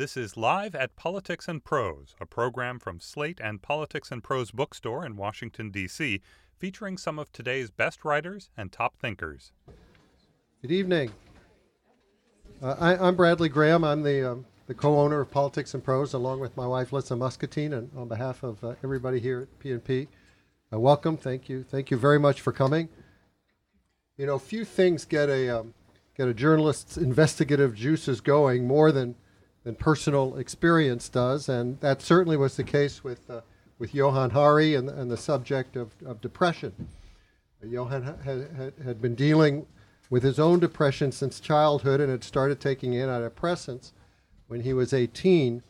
This is Live at Politics and Prose, a program from Slate and Politics and Prose bookstore in Washington, D.C., featuring some of today's best writers and top thinkers. Good evening. Uh, I, am Bradley Graham. I'm the, um, the co owner of Politics and Prose, along with my wife, Lissa Muscatine, and on behalf of uh, everybody here at PNP. Uh, welcome. Thank you. Thank you very much for coming. You know, few things get a, um, get a journalist's investigative juices going more than than personal experience does, and that certainly was the case with uh, with Johann Hari and, and the subject of, of depression. Uh, Johann had, had, had been dealing with his own depression since childhood and had started taking antidepressants when he was 18.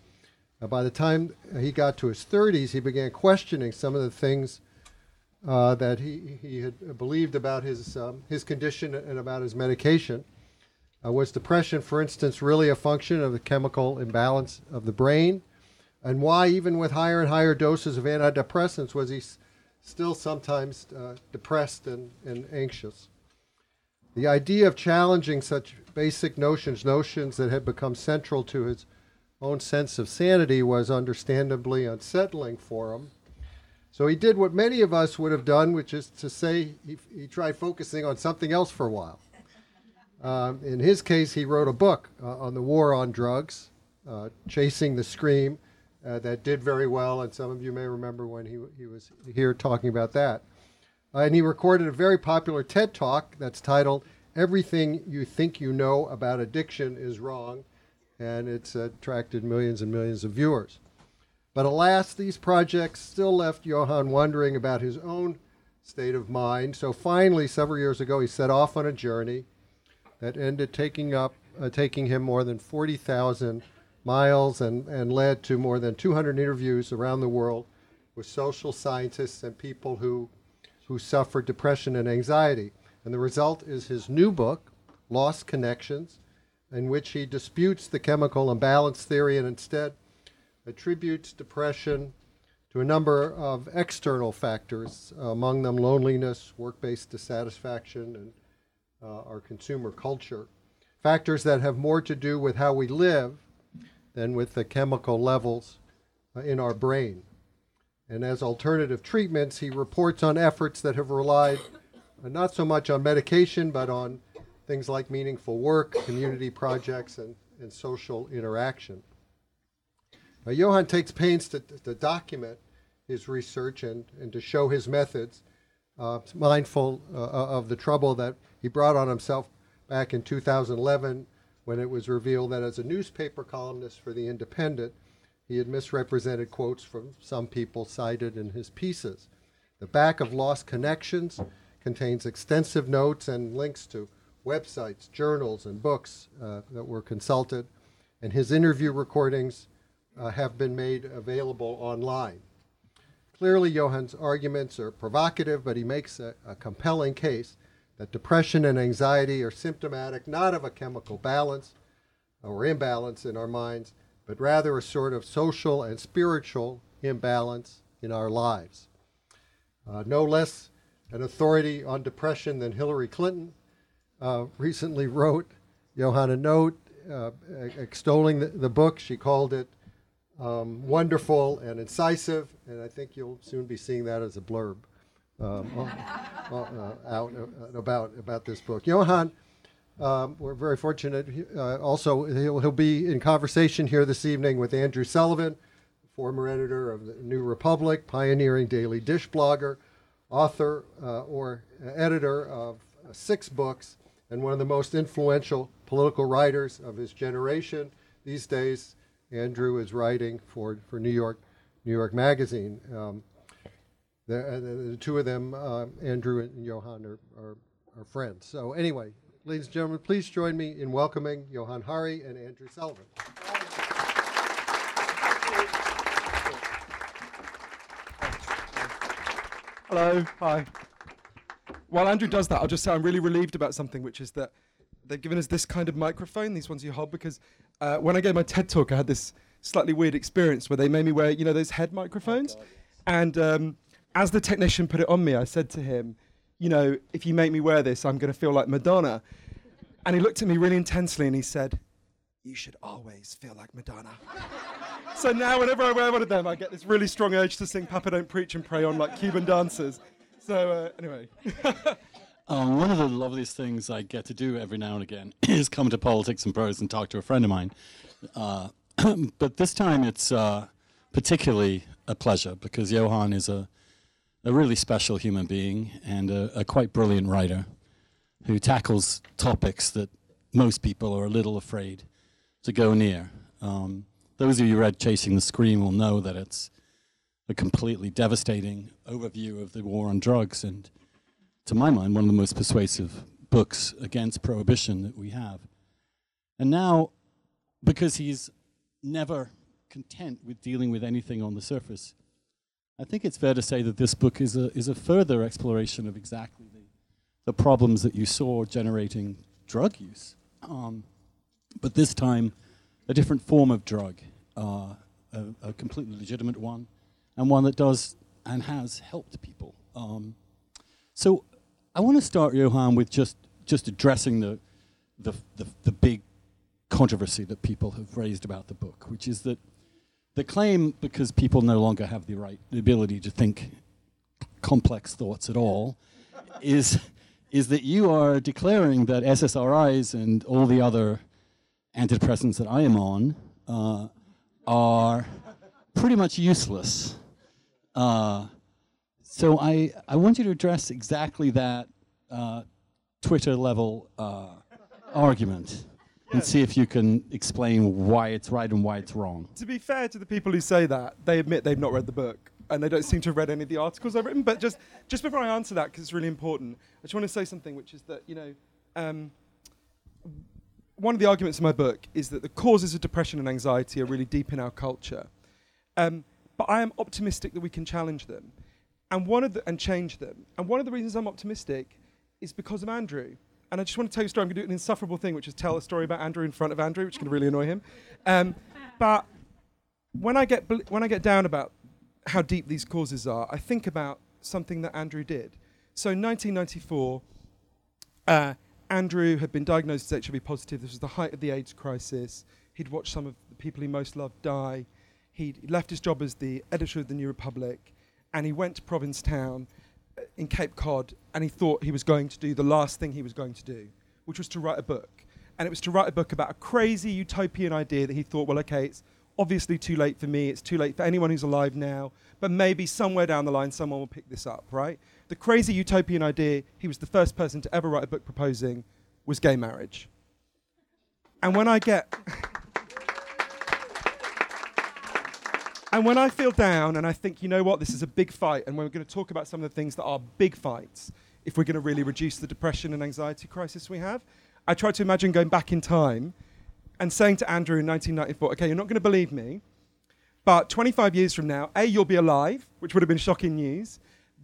Uh, by the time he got to his 30s, he began questioning some of the things uh, that he, he had believed about his, um, his condition and about his medication. Uh, was depression, for instance, really a function of the chemical imbalance of the brain? And why, even with higher and higher doses of antidepressants, was he s- still sometimes uh, depressed and, and anxious? The idea of challenging such basic notions, notions that had become central to his own sense of sanity, was understandably unsettling for him. So he did what many of us would have done, which is to say he, he tried focusing on something else for a while. Um, in his case, he wrote a book uh, on the war on drugs, uh, Chasing the Scream, uh, that did very well, and some of you may remember when he, he was here talking about that. Uh, and he recorded a very popular TED talk that's titled Everything You Think You Know About Addiction Is Wrong, and it's attracted millions and millions of viewers. But alas, these projects still left Johann wondering about his own state of mind. So finally, several years ago, he set off on a journey that ended taking up uh, taking him more than 40,000 miles and, and led to more than 200 interviews around the world with social scientists and people who who suffer depression and anxiety. And the result is his new book, Lost Connections, in which he disputes the chemical imbalance theory and instead attributes depression to a number of external factors, among them loneliness, work based dissatisfaction, and uh, our consumer culture. Factors that have more to do with how we live than with the chemical levels uh, in our brain. And as alternative treatments, he reports on efforts that have relied uh, not so much on medication, but on things like meaningful work, community projects, and, and social interaction. Uh, Johann takes pains to, to document his research and, and to show his methods, uh, mindful uh, of the trouble that he brought on himself back in 2011 when it was revealed that as a newspaper columnist for The Independent, he had misrepresented quotes from some people cited in his pieces. The back of Lost Connections contains extensive notes and links to websites, journals, and books uh, that were consulted, and his interview recordings uh, have been made available online. Clearly, Johann's arguments are provocative, but he makes a, a compelling case that depression and anxiety are symptomatic not of a chemical balance or imbalance in our minds, but rather a sort of social and spiritual imbalance in our lives. Uh, no less an authority on depression than Hillary Clinton uh, recently wrote Johann a note uh, extolling the, the, book. She called it um, wonderful and incisive, and I think you'll soon be seeing that as a blurb um, uh, out uh, about about this book. Johann, um, we're very fortunate. Uh, also, he'll, he'll be in conversation here this evening with Andrew Sullivan, former editor of the New Republic, pioneering daily dish blogger, author uh, or editor of uh, six books, and one of the most influential political writers of his generation. These days, Andrew is writing for, for New York New York Magazine. Um, the, the, the two of them, uh, Andrew and Johann, are, are, are, friends. So, anyway, ladies and gentlemen, please join me in welcoming Johann Hari and Andrew Sullivan. Hello, hi. While Andrew does that, I'll just say I'm really relieved about something, which is that they've given us this kind of microphone, these ones you hold, because uh, when I gave my TED talk, I had this slightly weird experience where they made me wear, you know, those head microphones. Oh and um, as the technician put it on me, I said to him, you know, if you make me wear this, I'm going to feel like Madonna. And he looked at me really intensely and he said, you should always feel like Madonna. so now, whenever I wear one of them, I get this really strong urge to sing Papa Don't Preach and Pray on like Cuban dancers. So, uh, anyway. Um, one of the loveliest things I get to do every now and again is come to Politics and Prose and talk to a friend of mine. Uh, but this time it's uh, particularly a pleasure because Johann is a, a really special human being and a, a quite brilliant writer who tackles topics that most people are a little afraid to go near. Um, those of you who read Chasing the Scream will know that it's a completely devastating overview of the war on drugs and to my mind, one of the most persuasive books against prohibition that we have. And now, because he's never content with dealing with anything on the surface, I think it's fair to say that this book is a, is a further exploration of exactly the, the problems that you saw generating drug use. Um, but this time, a different form of drug, uh, a, a, completely legitimate one, and one that does and has helped people. Um, so I want to start, Johann, with just, just addressing the, the, the, the big controversy that people have raised about the book, which is that the claim, because people no longer have the right, the ability to think complex thoughts at all, is, is that you are declaring that SSRIs and all the other antidepressants that I am on uh, are pretty much useless. Uh, so I, I want you to address exactly that uh, Twitter level uh, argument and see if you can explain why it's right and why it's wrong. To be fair to the people who say that, they admit they've not read the book and they don't seem to have read any of the articles I've written. But just, just before I answer that, because it's really important, I just want to say something, which is that, you know, um, one of the arguments in my book is that the causes of depression and anxiety are really deep in our culture. Um, but I am optimistic that we can challenge them and one of the, and change them. And one of the reasons I'm optimistic is because of Andrew. And I just want to tell you a story. I'm going to do an insufferable thing, which is tell a story about Andrew in front of Andrew, which can really annoy him. Um, but when I get bl- when I get down about how deep these causes are, I think about something that Andrew did. So in 1994, uh, Andrew had been diagnosed as HIV positive. This was the height of the AIDS crisis. He'd watched some of the people he most loved die. He'd left his job as the editor of the New Republic and he went to Provincetown in Cape Cod and he thought he was going to do the last thing he was going to do, which was to write a book. And it was to write a book about a crazy utopian idea that he thought, well, okay, it's obviously too late for me, it's too late for anyone who's alive now, but maybe somewhere down the line someone will pick this up, right? The crazy utopian idea he was the first person to ever write a book proposing was gay marriage. And when I get. And when I feel down and I think, you know what, this is a big fight, and we're going to talk about some of the things that are big fights if we're going to really reduce the depression and anxiety crisis we have, I try to imagine going back in time and saying to Andrew in 1994, okay, you're not going to believe me, but 25 years from now, A, you'll be alive, which would have been shocking news.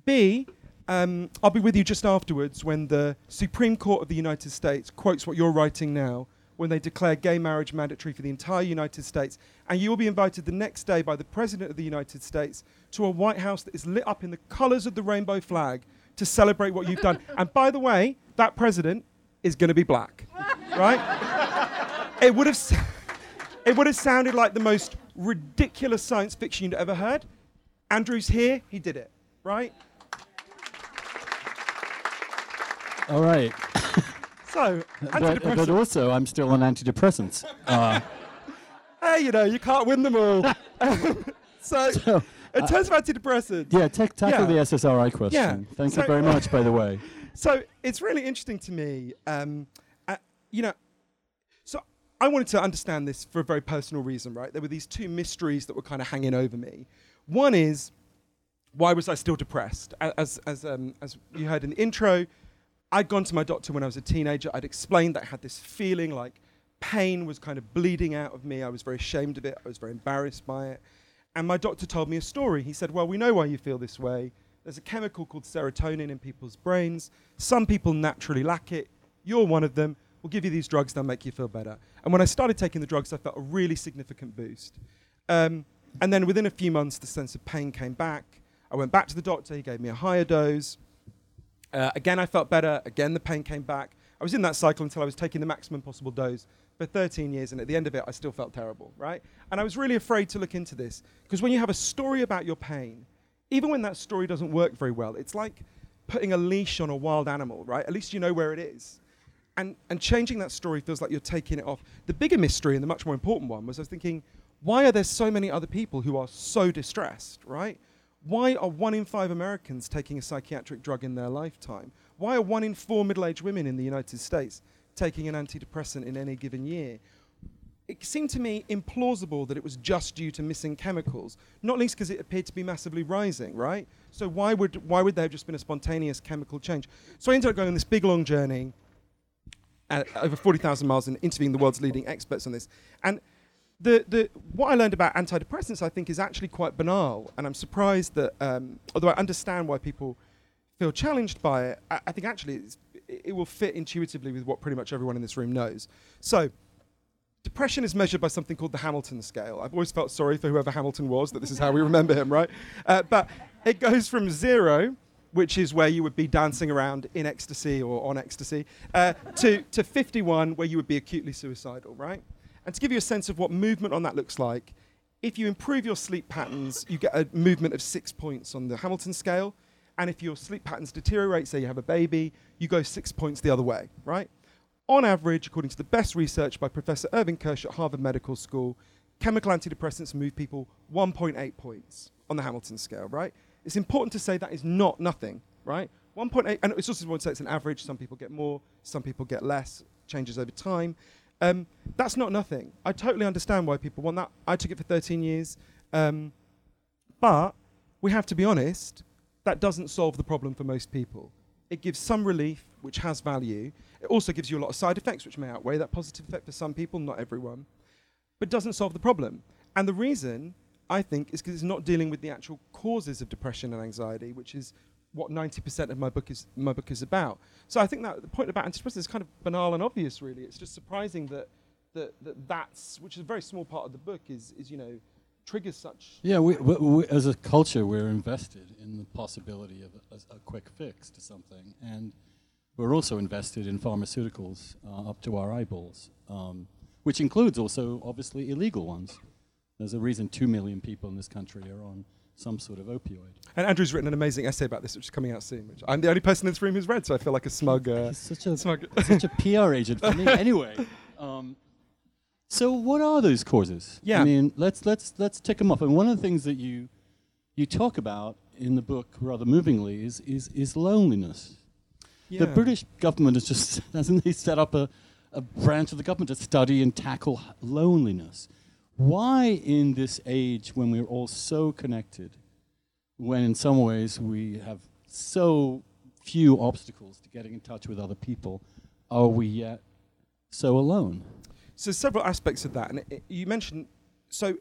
B, um, I'll be with you just afterwards when the Supreme Court of the United States quotes what you're writing now when they declare gay marriage mandatory for the entire United States. And you will be invited the next day by the President of the United States to a White House that is lit up in the colors of the rainbow flag to celebrate what you've done. and by the way, that president is going to be black, right? it would have. it would have sounded like the most ridiculous science fiction you'd ever heard. Andrew's here, he did it, right? All right. But, but, also, I'm still on antidepressants. Uh, hey, you know, you can't win them all. so, so, in uh, terms of antidepressants. Yeah, t- tackle yeah. the SSRI question. Yeah. Thank so, you very much, by the way. So, it's really interesting to me. Um, uh, you know, so I wanted to understand this for a very personal reason, right? There were these two mysteries that were kind of hanging over me. One is, why was I still depressed? As, as, um, as you heard in the intro, I'd gone to my doctor when I was a teenager. I'd explained that I had this feeling like pain was kind of bleeding out of me. I was very ashamed of it. I was very embarrassed by it. And my doctor told me a story. He said, Well, we know why you feel this way. There's a chemical called serotonin in people's brains. Some people naturally lack it. You're one of them. We'll give you these drugs, they'll make you feel better. And when I started taking the drugs, I felt a really significant boost. Um, and then within a few months, the sense of pain came back. I went back to the doctor, he gave me a higher dose. Uh, again, I felt better. Again, the pain came back. I was in that cycle until I was taking the maximum possible dose for 13 years, and at the end of it, I still felt terrible, right? And I was really afraid to look into this because when you have a story about your pain, even when that story doesn't work very well, it's like putting a leash on a wild animal, right? At least you know where it is. And, and changing that story feels like you're taking it off. The bigger mystery and the much more important one was I was thinking, why are there so many other people who are so distressed, right? Why are one in five Americans taking a psychiatric drug in their lifetime? Why are one in four middle aged women in the United States taking an antidepressant in any given year? It seemed to me implausible that it was just due to missing chemicals, not least because it appeared to be massively rising, right? So why would, why would there have just been a spontaneous chemical change? So I ended up going on this big long journey, uh, over 40,000 miles, and interviewing the world's leading experts on this. And the, the, what I learned about antidepressants, I think, is actually quite banal. And I'm surprised that, um, although I understand why people feel challenged by it, I, I think actually it will fit intuitively with what pretty much everyone in this room knows. So, depression is measured by something called the Hamilton scale. I've always felt sorry for whoever Hamilton was, that this is how we remember him, right? Uh, but it goes from zero, which is where you would be dancing around in ecstasy or on ecstasy, uh, to, to 51, where you would be acutely suicidal, right? And to give you a sense of what movement on that looks like, if you improve your sleep patterns, you get a movement of six points on the Hamilton scale. And if your sleep patterns deteriorate, say you have a baby, you go six points the other way, right? On average, according to the best research by Professor Irving Kirsch at Harvard Medical School, chemical antidepressants move people 1.8 points on the Hamilton scale, right? It's important to say that is not nothing, right? 1.8, and it's also important to say it's an average. Some people get more, some people get less, changes over time. Um, that's not nothing. I totally understand why people want that. I took it for 13 years. Um, but we have to be honest, that doesn't solve the problem for most people. It gives some relief, which has value. It also gives you a lot of side effects, which may outweigh that positive effect for some people, not everyone, but doesn't solve the problem. And the reason, I think, is because it's not dealing with the actual causes of depression and anxiety, which is what 90% of my book is my book is about. So I think that the point about antidepressants is kind of banal and obvious, really. It's just surprising that that, that that's which is a very small part of the book is is you know triggers such. Yeah, we, we, we, as a culture, we're invested in the possibility of a, a, quick fix to something, and we're also invested in pharmaceuticals uh, up to our eyeballs, um, which includes also obviously illegal ones. There's a reason two million people in this country are on some sort of opioid. And Andrew's written an amazing essay about this, which is coming out soon. Which I'm the only person in this room who's read, so I feel like a smug. Uh, He's such a smug such a PR agent for me. Anyway, um, so what are those causes? Yeah. I mean, let's let's let's tick them off. And one of the things that you you talk about in the book rather movingly is is, is loneliness. Yeah. The British government has just hasn't they set up a, a branch of the government to study and tackle loneliness. Why, in this age when we're all so connected, when in some ways we have so few obstacles to getting in touch with other people, are we yet so alone? So, several aspects of that. And it, you mentioned, so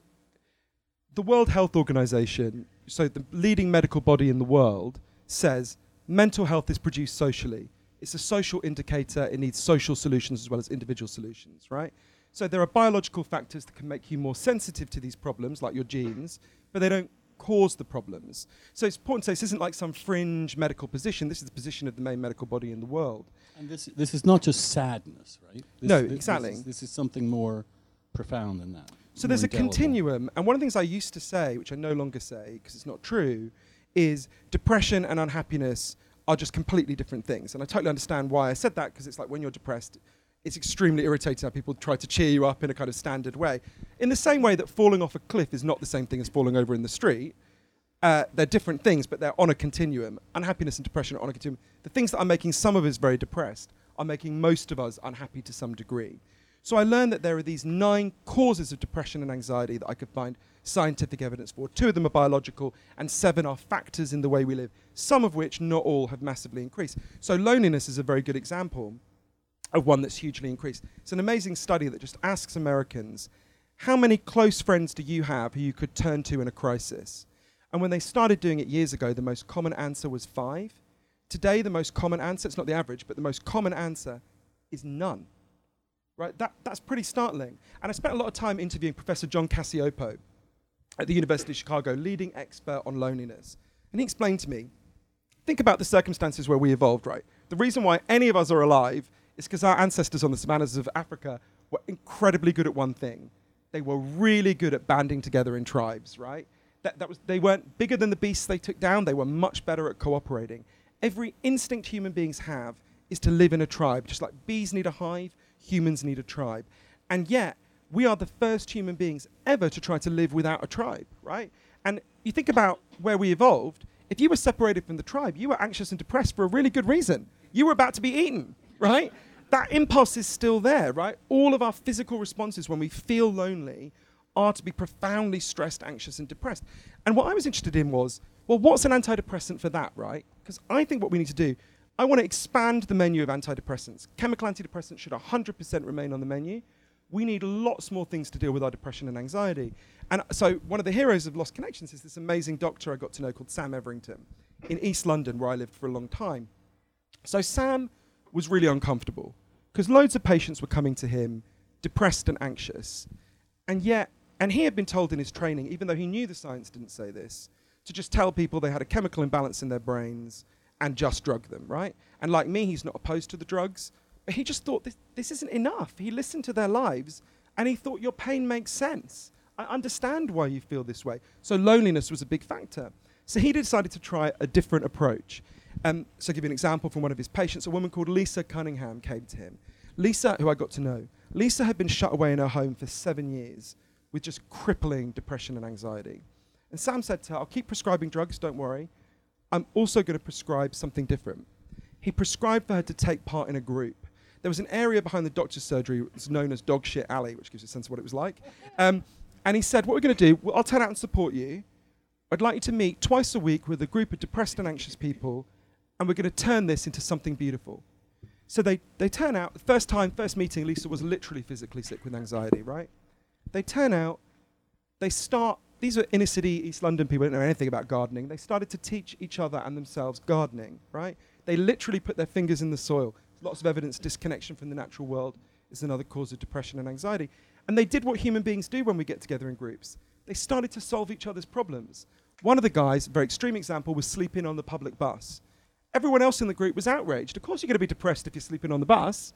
the World Health Organization, so the leading medical body in the world, says mental health is produced socially. It's a social indicator, it needs social solutions as well as individual solutions, right? So there are biological factors that can make you more sensitive to these problems, like your genes, but they don't cause the problems. So it's important to say this isn't like some fringe medical position. This is the position of the main medical body in the world. And this, this is not just sadness, right? This, no, this, exactly. This is, this is, something more profound than that. So there's a continuum. And one of the things I used to say, which I no longer say because it's not true, is depression and unhappiness are just completely different things. And I totally understand why I said that because it's like when you're depressed, it's extremely irritating how people try to cheer you up in a kind of standard way. In the same way that falling off a cliff is not the same thing as falling over in the street, uh, they're different things, but they're on a continuum. Unhappiness and depression are on a continuum. The things that are making some of us very depressed are making most of us unhappy to some degree. So I learned that there are these nine causes of depression and anxiety that I could find scientific evidence for. Two of them are biological, and seven are factors in the way we live, some of which, not all, have massively increased. So loneliness is a very good example of one that's hugely increased. It's an amazing study that just asks Americans, how many close friends do you have who you could turn to in a crisis? And when they started doing it years ago, the most common answer was five. Today, the most common answer, it's not the average, but the most common answer is none. Right? That, that's pretty startling. And I spent a lot of time interviewing Professor John Cacioppo at the University of Chicago, leading expert on loneliness. And he explained to me think about the circumstances where we evolved, right? The reason why any of us are alive is because our ancestors on the savannas of Africa were incredibly good at one thing. They were really good at banding together in tribes, right? That, that was, they weren't bigger than the beasts they took down, they were much better at cooperating. Every instinct human beings have is to live in a tribe. Just like bees need a hive, humans need a tribe. And yet, we are the first human beings ever to try to live without a tribe, right? And you think about where we evolved, if you were separated from the tribe, you were anxious and depressed for a really good reason. You were about to be eaten, right? That impulse is still there, right? All of our physical responses when we feel lonely are to be profoundly stressed, anxious, and depressed. And what I was interested in was, well, what's an antidepressant for that, right? Because I think what we need to do, I want to expand the menu of antidepressants. Chemical antidepressants should 100% remain on the menu. We need lots more things to deal with our depression and anxiety. And uh, so, one of the heroes of Lost Connections is this amazing doctor I got to know called Sam Everington in East London, where I lived for a long time. So, Sam was really uncomfortable because loads of patients were coming to him depressed and anxious. And yet, and he had been told in his training, even though he knew the science didn't say this, to just tell people they had a chemical imbalance in their brains and just drug them, right? And like me, he's not opposed to the drugs, but he just thought this, this isn't enough. He listened to their lives and he thought your pain makes sense. I understand why you feel this way. So loneliness was a big factor. So he decided to try a different approach. Um, so I'll give you an example from one of his patients. A woman called Lisa Cunningham came to him. Lisa, who I got to know, Lisa had been shut away in her home for seven years with just crippling depression and anxiety. And Sam said to her, I'll keep prescribing drugs, don't worry. I'm also going to prescribe something different. He prescribed for her to take part in a group. There was an area behind the doctor's surgery that's known as Dog Shit Alley, which gives you a sense of what it was like. Um, and he said, What we're going to do, well, I'll turn out and support you. I'd like you to meet twice a week with a group of depressed and anxious people, and we're going to turn this into something beautiful. So they, they turn out, the first time, first meeting, Lisa was literally physically sick with anxiety, right? They turn out, they start, these are inner city East London people, don't know anything about gardening. They started to teach each other and themselves gardening, right? They literally put their fingers in the soil. Lots of evidence disconnection from the natural world is another cause of depression and anxiety. And they did what human beings do when we get together in groups. They started to solve each other's problems. One of the guys, very extreme example, was sleeping on the public bus. Everyone else in the group was outraged. Of course, you're going to be depressed if you're sleeping on the bus.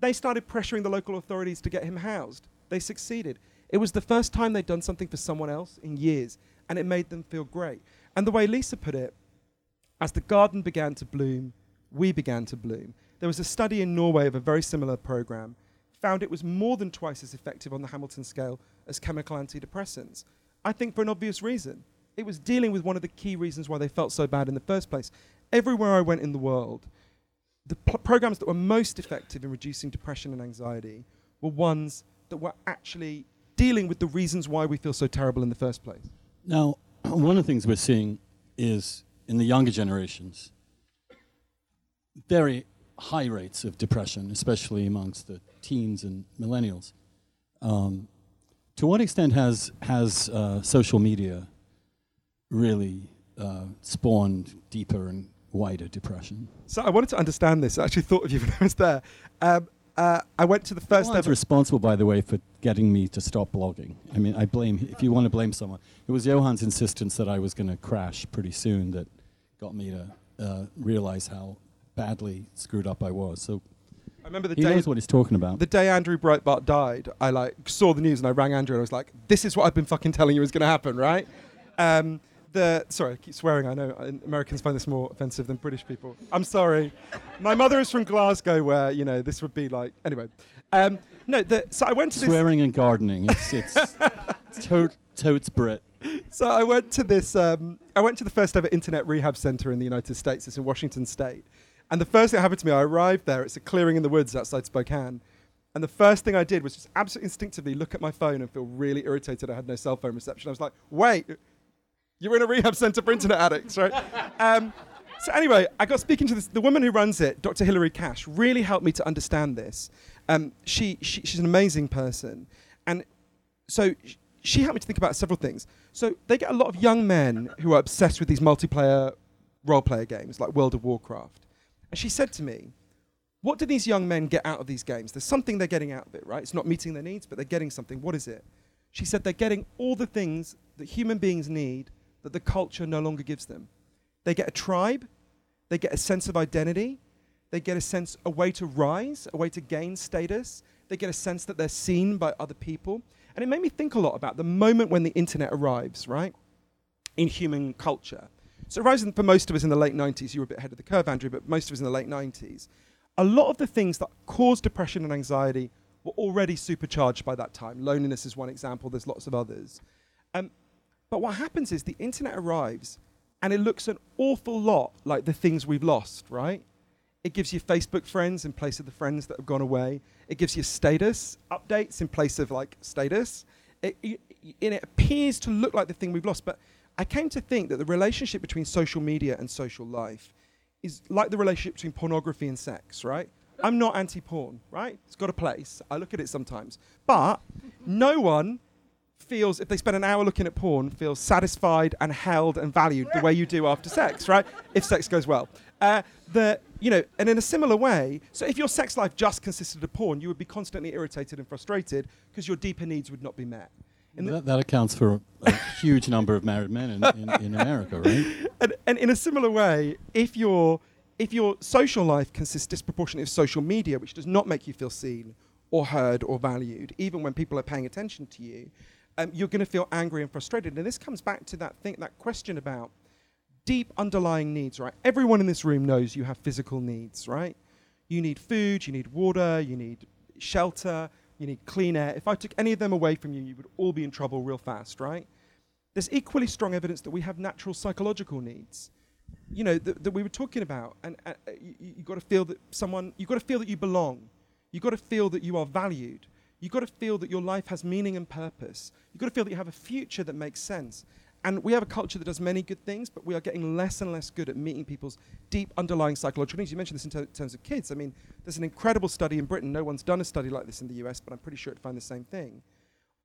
They started pressuring the local authorities to get him housed. They succeeded. It was the first time they'd done something for someone else in years, and it made them feel great. And the way Lisa put it, as the garden began to bloom, we began to bloom. There was a study in Norway of a very similar program found it was more than twice as effective on the Hamilton scale as chemical antidepressants. I think for an obvious reason. It was dealing with one of the key reasons why they felt so bad in the first place. Everywhere I went in the world, the pl- programs that were most effective in reducing depression and anxiety were ones that were actually dealing with the reasons why we feel so terrible in the first place. Now, one of the things we're seeing is in the younger generations, very high rates of depression, especially amongst the teens and millennials. Um, to what extent has has uh, social media really uh, spawned deeper and wider depression? So I wanted to understand this. I actually thought of you when I was there. Um, uh, I went to the first ever. responsible, by the way, for getting me to stop blogging. I mean, I blame. If you want to blame someone, it was Johann's insistence that I was going to crash pretty soon that got me to uh, realize how badly screwed up I was. So I remember the he day knows what he's talking about. The day Andrew Breitbart died, I like saw the news and I rang Andrew and I was like, "This is what I've been fucking telling you is going to happen, right?" Um, the sorry, I keep swearing. I know Americans find this more offensive than British people. I'm sorry. My mother is from Glasgow, where you know this would be like anyway. Um, no, the, so I went to swearing and gardening. It's it's, it's totes, totes Brit. So I went to this. Um, I went to the first ever internet rehab center in the United States. It's in Washington State. And the first thing that happened to me, I arrived there. It's a clearing in the woods outside Spokane. And the first thing I did was just absolutely instinctively look at my phone and feel really irritated I had no cell phone reception. I was like, wait, you're in a rehab center for internet addicts, right? um, so anyway, I got speaking to this, the woman who runs it, Dr. Hilary Cash, really helped me to understand this. Um, she, she, she's an amazing person. And so she helped me to think about several things. So they get a lot of young men who are obsessed with these multiplayer role player games like World of Warcraft. And she said to me, What do these young men get out of these games? There's something they're getting out of it, right? It's not meeting their needs, but they're getting something. What is it? She said they're getting all the things that human beings need that the culture no longer gives them. They get a tribe, they get a sense of identity, they get a sense, a way to rise, a way to gain status, They get a sense that they're seen by other people. And it made me think a lot about the moment when the internet arrives, right? In human culture. So arrives for most of us in the late 90s. You were a bit ahead of the curve, Andrew, but most of us in the late 90s. A lot of the things that cause depression and anxiety were already supercharged by that time. Loneliness is one example, there's lots of others. Um, but what happens is the internet arrives and it looks an awful lot like the things we've lost, right? It gives you Facebook friends in place of the friends that have gone away. It gives you status updates in place of like status. It, it, and it appears to look like the thing we've lost. But I came to think that the relationship between social media and social life is like the relationship between pornography and sex, right? I'm not anti porn, right? It's got a place. I look at it sometimes. But no one feels, if they spend an hour looking at porn, feels satisfied and held and valued the way you do after sex, right? If sex goes well. Uh, the, you know, and in a similar way, so if your sex life just consisted of porn, you would be constantly irritated and frustrated because your deeper needs would not be met. That, that, accounts for a huge number of married men in, in, in America, right? And, and in a similar way, if your if your social life consists disproportionately of social media, which does not make you feel seen or heard or valued, even when people are paying attention to you, um, you're going to feel angry and frustrated. And this comes back to that thing, that question about deep underlying needs, right? Everyone in this room knows you have physical needs, right? You need food, you need water, you need shelter, you need clean air. If I took any of them away from you, you would all be in trouble real fast, right? There's equally strong evidence that we have natural psychological needs. You know, that, that we were talking about. And uh, you, you've got to feel that someone, you've got to feel that you belong. You've got to feel that you are valued. You've got to feel that your life has meaning and purpose. You've got to feel that you have a future that makes sense. And we have a culture that does many good things, but we are getting less and less good at meeting people's deep underlying psychological needs. You mentioned this in ter- terms of kids. I mean, there's an incredible study in Britain. No one's done a study like this in the US, but I'm pretty sure it'd find the same thing.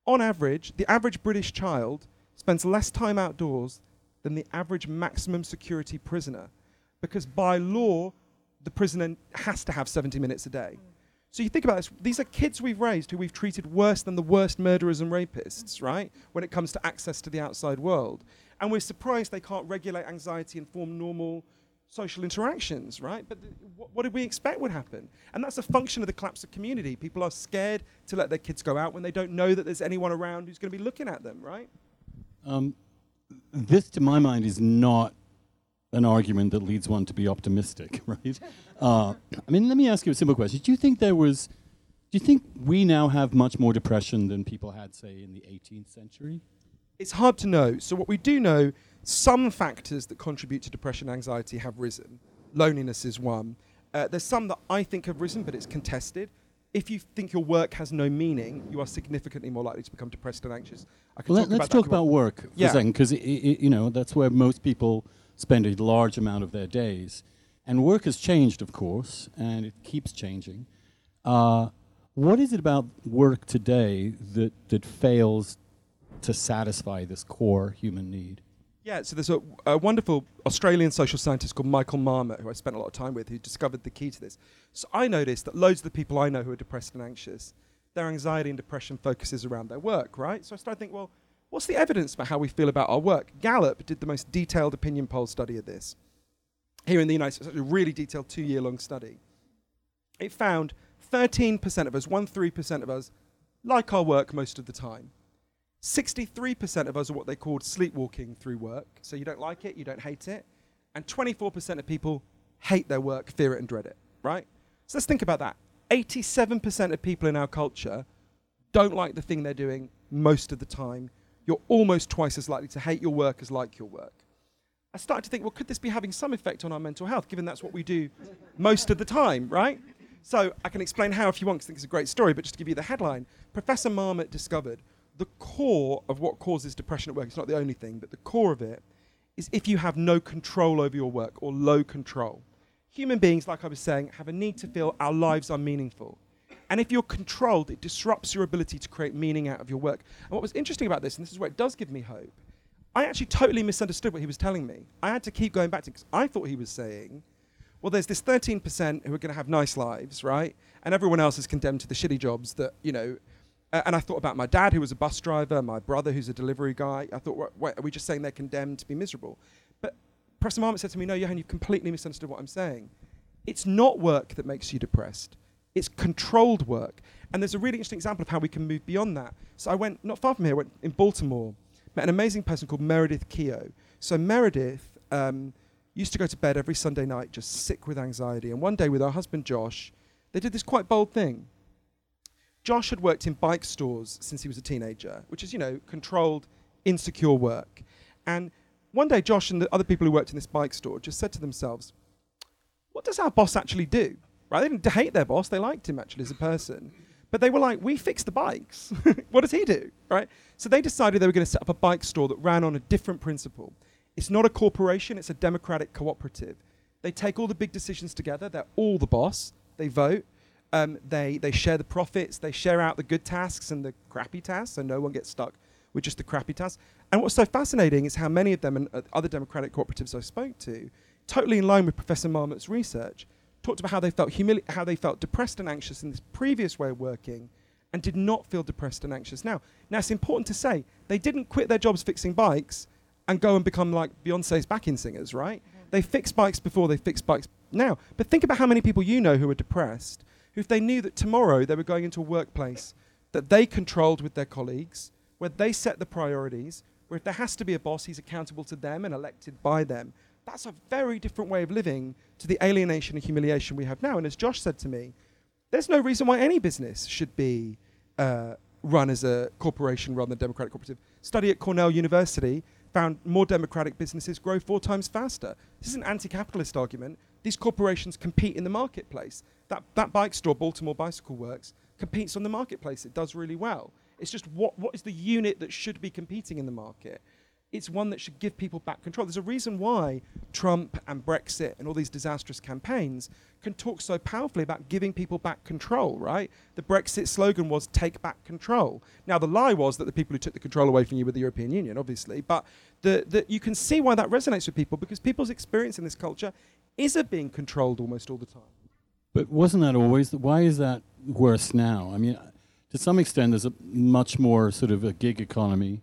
On average, the average British child spends less time outdoors than the average maximum security prisoner because by law, the prisoner has to have 70 minutes a day. So you think about this, these are kids we've raised who we've treated worse than the worst murderers and rapists, right? When it comes to access to the outside world. And we're surprised they can't regulate anxiety and form normal social interactions, right? But th- wh- what did we expect would happen? And that's a function of the collapse of community. People are scared to let their kids go out when they don't know that there's anyone around who's going to be looking at them, right? Um, this, to my mind, is not an argument that leads one to be optimistic, right? Uh, I mean, let me ask you a simple question. Do you think there was, do you think we now have much more depression than people had, say, in the 18th century? It's hard to know. So, what we do know, some factors that contribute to depression and anxiety have risen. Loneliness is one. Uh, there's some that I think have risen, but it's contested. If you think your work has no meaning, you are significantly more likely to become depressed and anxious. I can well, talk let, us talk about work for yeah. a second, because you know that's where most people spend a large amount of their days. And work has changed, of course, and it keeps changing. Uh, what is it about work today that, that fails to satisfy this core human need? Yeah, so there's a, a, wonderful Australian social scientist called Michael Marmot, who I spent a lot of time with, who discovered the key to this. So I noticed that loads of the people I know who are depressed and anxious, their anxiety and depression focuses around their work, right? So I started to think, well, What's the evidence for how we feel about our work? Gallup did the most detailed opinion poll study of this. Here in the United States, a really detailed two year long study. It found 13% of us, 1 3% of us, like our work most of the time. 63% of us are what they called sleepwalking through work. So you don't like it, you don't hate it. And 24% of people hate their work, fear it, and dread it, right? So let's think about that. 87% of people in our culture don't like the thing they're doing most of the time you're almost twice as likely to hate your work as like your work. I started to think, well, could this be having some effect on our mental health, given that's what we do most of the time, right? So I can explain how if you want, because I think it's a great story, but just to give you the headline, Professor Marmot discovered the core of what causes depression at work, it's not the only thing, but the core of it is if you have no control over your work or low control. Human beings, like I was saying, have a need to feel our lives are meaningful. And if you're controlled, it disrupts your ability to create meaning out of your work. And what was interesting about this, and this is where it does give me hope, I actually totally misunderstood what he was telling me. I had to keep going back to because I thought he was saying, well, there's this 13% who are going to have nice lives, right? And everyone else is condemned to the shitty jobs that, you know. Uh, and I thought about my dad, who was a bus driver, my brother, who's a delivery guy. I thought, what, are we just saying they're condemned to be miserable? But Professor Marmot said to me, no, Johann, you've completely misunderstood what I'm saying. It's not work that makes you depressed It's controlled work. And there's a really interesting example of how we can move beyond that. So I went not far from here, I went in Baltimore, met an amazing person called Meredith Keogh. So Meredith um, used to go to bed every Sunday night just sick with anxiety. And one day with her husband Josh, they did this quite bold thing. Josh had worked in bike stores since he was a teenager, which is, you know, controlled, insecure work. And one day, Josh and the other people who worked in this bike store just said to themselves, What does our boss actually do? Right? They didn't hate their boss, they liked him actually as a person. But they were like, We fix the bikes. what does he do? Right? So they decided they were going to set up a bike store that ran on a different principle. It's not a corporation, it's a democratic cooperative. They take all the big decisions together, they're all the boss, they vote, um, they, they share the profits, they share out the good tasks and the crappy tasks, so no one gets stuck with just the crappy tasks. And what's so fascinating is how many of them and uh, other democratic cooperatives I spoke to, totally in line with Professor Marmot's research, talked about how they felt humili- how they felt depressed and anxious in this previous way of working, and did not feel depressed and anxious now. Now it's important to say they didn't quit their jobs fixing bikes and go and become like Beyonce's backing singers, right? Mm-hmm. They fixed bikes before they fixed bikes now. But think about how many people you know who are depressed who, if they knew that tomorrow they were going into a workplace that they controlled with their colleagues, where they set the priorities, where if there has to be a boss, he's accountable to them and elected by them. That's a very different way of living to the alienation and humiliation we have now. And as Josh said to me, there's no reason why any business should be uh, run as a corporation rather than a democratic cooperative. Study at Cornell University found more democratic businesses grow four times faster. This is an anti capitalist argument. These corporations compete in the marketplace. That, that bike store, Baltimore Bicycle Works, competes on the marketplace. It does really well. It's just what, what is the unit that should be competing in the market? It's one that should give people back control. There's a reason why Trump and Brexit and all these disastrous campaigns can talk so powerfully about giving people back control, right? The Brexit slogan was take back control. Now, the lie was that the people who took the control away from you were the European Union, obviously, but the, the, you can see why that resonates with people because people's experience in this culture is of being controlled almost all the time. But wasn't that always? Why is that worse now? I mean, to some extent, there's a much more sort of a gig economy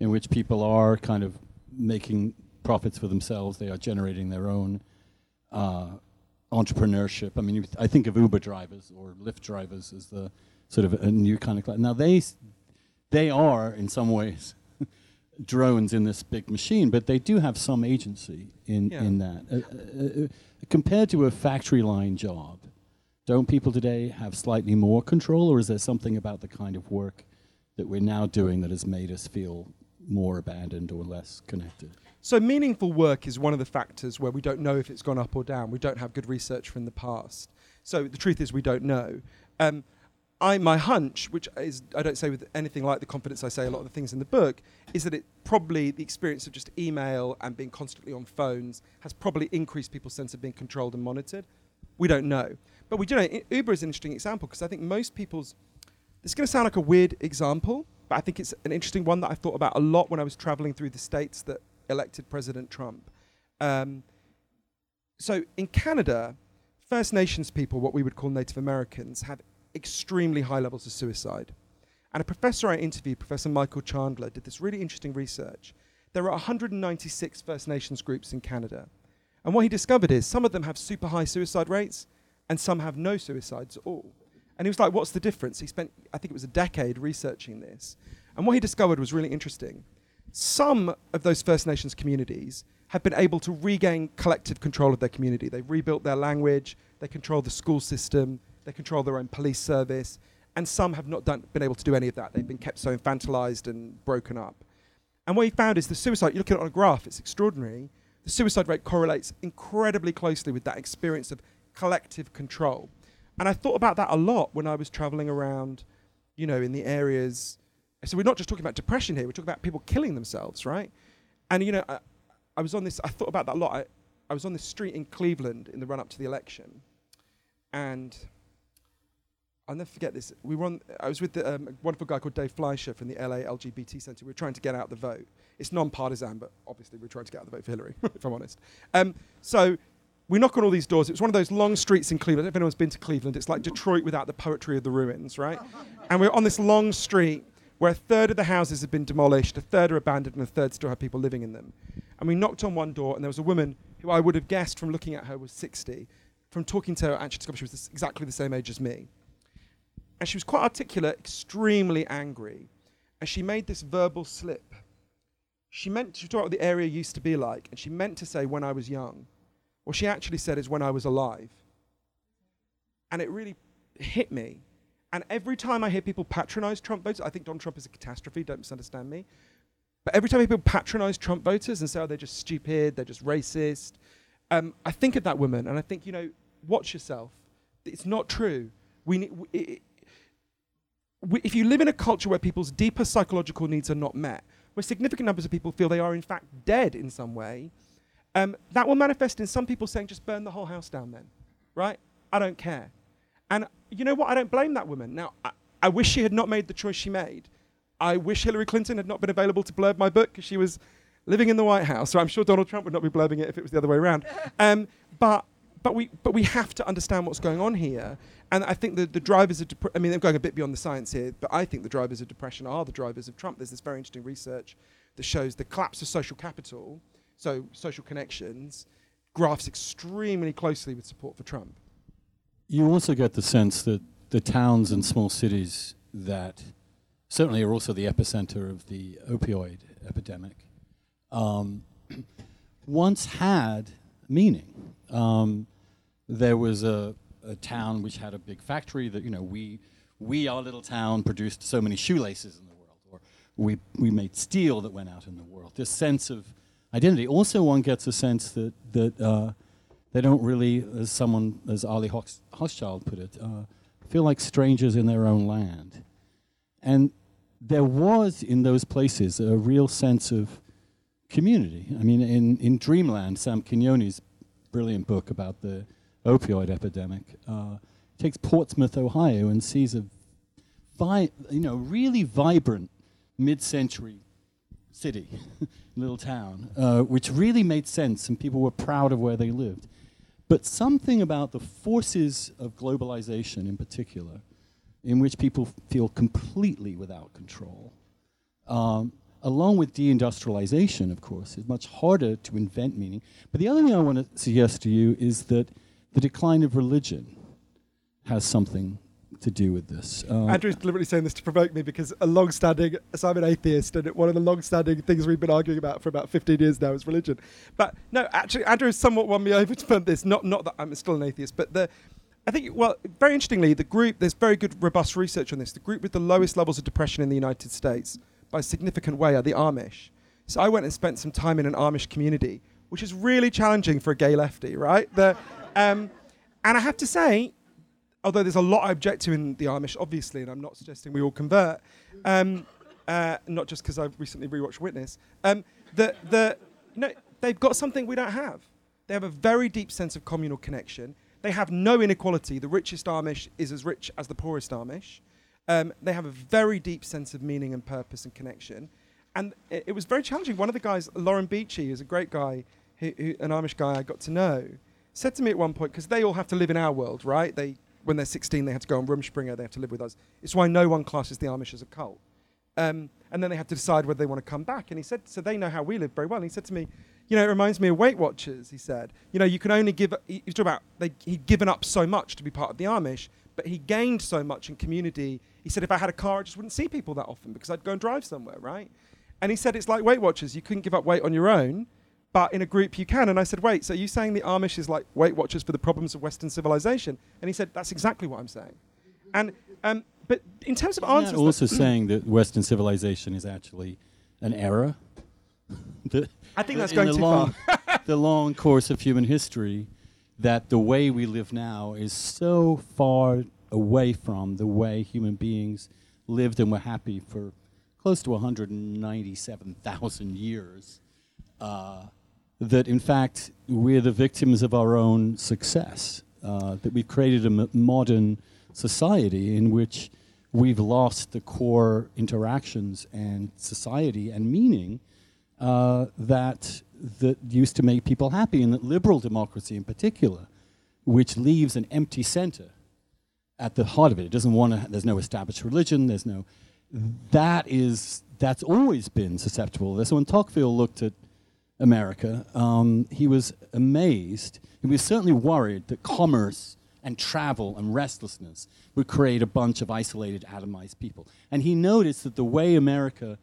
in which people are kind of making profits for themselves. They are generating their own uh, entrepreneurship. I mean, I think of Uber drivers or Lyft drivers as the sort of a new kind of class. Now they they are in some ways drones in this big machine, but they do have some agency in yeah. in that. Uh, uh, uh compared to a factory line job, don't people today have slightly more control, or is there something about the kind of work that we're now doing that has made us feel more abandoned or less connected? So, meaningful work is one of the factors where we don't know if it's gone up or down. We don't have good research from the past. So, the truth is, we don't know. Um, I, my hunch, which is I don't say with anything like the confidence I say a lot of the things in the book, is that it probably the experience of just email and being constantly on phones has probably increased people's sense of being controlled and monitored. We don't know. But we do know Uber is an interesting example because I think most people's. This is going to sound like a weird example, but I think it's an interesting one that I thought about a lot when I was traveling through the states that elected President Trump. Um, so in Canada, First Nations people, what we would call Native Americans, have extremely high levels of suicide. And a professor I interviewed, Professor Michael Chandler, did this really interesting research. There are 196 First Nations groups in Canada. And what he discovered is some of them have super high suicide rates, and some have no suicides at all. And he was like, What's the difference? He spent, I think it was a decade researching this. And what he discovered was really interesting. Some of those First Nations communities have been able to regain collective control of their community. They've rebuilt their language, they control the school system, they control their own police service, and some have not done, been able to do any of that. They've been kept so infantilized and broken up. And what he found is the suicide, you look at it on a graph, it's extraordinary. The suicide rate correlates incredibly closely with that experience of collective control. And I thought about that a lot when I was traveling around, you know, in the areas. So we're not just talking about depression here, we're talking about people killing themselves, right? And, you know, I, I was on this, I thought about that a lot. I, I was on this street in Cleveland in the run up to the election. And I'll never forget this. We were on, I was with the, um, a wonderful guy called Dave Fleischer from the LA LGBT Center. We were trying to get out the vote. It's non-partisan, but obviously we are trying to get out the vote for Hillary, if I'm honest. Um, so we knock on all these doors. It was one of those long streets in Cleveland. If anyone's been to Cleveland. It's like Detroit without the poetry of the ruins, right? and we're on this long street where a third of the houses have been demolished, a third are abandoned, and a third still have people living in them. And we knocked on one door, and there was a woman who I would have guessed from looking at her was 60. from talking to her, actually discovered she was exactly the same age as me. And she was quite articulate, extremely angry. And she made this verbal slip. She meant to talk about what the area used to be like, and she meant to say when I was young. What she actually said is when I was alive. And it really hit me. And every time I hear people patronize Trump voters, I think Donald Trump is a catastrophe, don't misunderstand me. But every time people patronize Trump voters and say, oh, they're just stupid, they're just racist, um, I think of that woman and I think, you know, watch yourself. It's not true. We, need, we, we, if you live in a culture where people's deeper psychological needs are not met, where significant numbers of people feel they are in fact dead in some way, um, that will manifest in some people saying, just burn the whole house down then, right? I don't care. And you know what? I don't blame that woman. Now, I, I wish she had not made the choice she made. I wish Hillary Clinton had not been available to blurb my book because she was living in the White House. So I'm sure Donald Trump would not be blurbing it if it was the other way around. Um, but but we but we have to understand what's going on here. And I think the, the drivers of dep- I mean, they're going a bit beyond the science here, but I think the drivers of depression are the drivers of Trump. There's this very interesting research that shows the collapse of social capital, so social connections, graphs extremely closely with support for Trump. You also get the sense that the towns and small cities that certainly are also the epicenter of the opioid epidemic um, once had meaning. Um, there was a, a, town which had a big factory that, you know, we, we, our little town, produced so many shoelaces in the world, or we, we made steel that went out in the world. This sense of identity. Also, one gets a sense that, that uh, they don't really, as someone, as Arlie Hochschild put it, uh, feel like strangers in their own land. And there was in those places a real sense of community. I mean, in, in Dreamland, Sam Quinones' brilliant book about the opioid epidemic uh, takes Portsmouth, Ohio, and sees a vi- you know really vibrant mid-century city, little town, uh, which really made sense, and people were proud of where they lived. But something about the forces of globalization, in particular, in which people feel completely without control. Um, along with deindustrialization, of course, it's much harder to invent meaning. But the other thing I want to suggest to you is that the decline of religion has something to do with this. Uh, Andrew's deliberately saying this to provoke me because a long-standing, so I'm an atheist, and one of the long-standing things we've been arguing about for about 15 years now is religion. But no, actually, Andrew has somewhat won me over to this. Not, not that I'm still an atheist, but the, I think, well, very interestingly, the group, there's very good, robust research on this. The group with the lowest levels of depression in the United States by a significant way are the Amish. So I went and spent some time in an Amish community, which is really challenging for a gay lefty, right? The, um, and I have to say, although there's a lot I object to in the Amish, obviously, and I'm not suggesting we all convert, um, uh, not just because I've recently rewatched Witness, um, the, the, know, they've got something we don't have. They have a very deep sense of communal connection. They have no inequality. The richest Amish is as rich as the poorest Amish. Um, they have a very deep sense of meaning and purpose and connection. And it, it was very challenging. One of the guys, Lauren Beachy, is a great guy, who, who, an Amish guy I got to know, said to me at one point, because they all have to live in our world, right? They, when they're 16, they have to go on Rumspringa, they have to live with us. It's why no one classes the Amish as a cult. Um, and then they have to decide whether they want to come back. And he said, so they know how we live very well. And he said to me, you know, it reminds me of Weight Watchers, he said. You know, you can only give, he, he about, they, he'd given up so much to be part of the Amish, but he gained so much in community he said, if I had a car, I just wouldn't see people that often because I'd go and drive somewhere, right? And he said, it's like Weight Watchers. You couldn't give up weight on your own, but in a group you can. And I said, wait, so are you saying the Amish is like Weight Watchers for the problems of Western civilization? And he said, that's exactly what I'm saying. And, um, but in terms of Isn't answers. also saying that Western civilization is actually an error? I think that's going too long, far. the long course of human history, that the way we live now is so far away from the way human beings lived and were happy for close to 197,000 years. Uh, that in fact we're the victims of our own success. Uh, that we've created a modern society in which we've lost the core interactions and society and meaning uh, that that used to make people happy, and that liberal democracy in particular, which leaves an empty center at the heart of it. It doesn't want to. There's no established religion. There's no. That is that's always been susceptible. So when Tocqueville looked at America, um, he was amazed. He was certainly worried that commerce and travel and restlessness would create a bunch of isolated, atomized people. And he noticed that the way America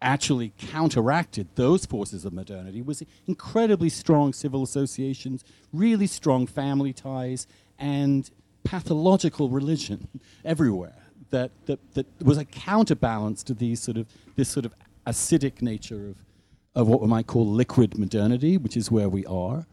actually counteracted those forces of modernity was incredibly strong civil associations, really strong family ties, and pathological religion everywhere. That, that, that was a counterbalance to these sort of, this sort of acidic nature of, of what we might call liquid modernity, which is where we are.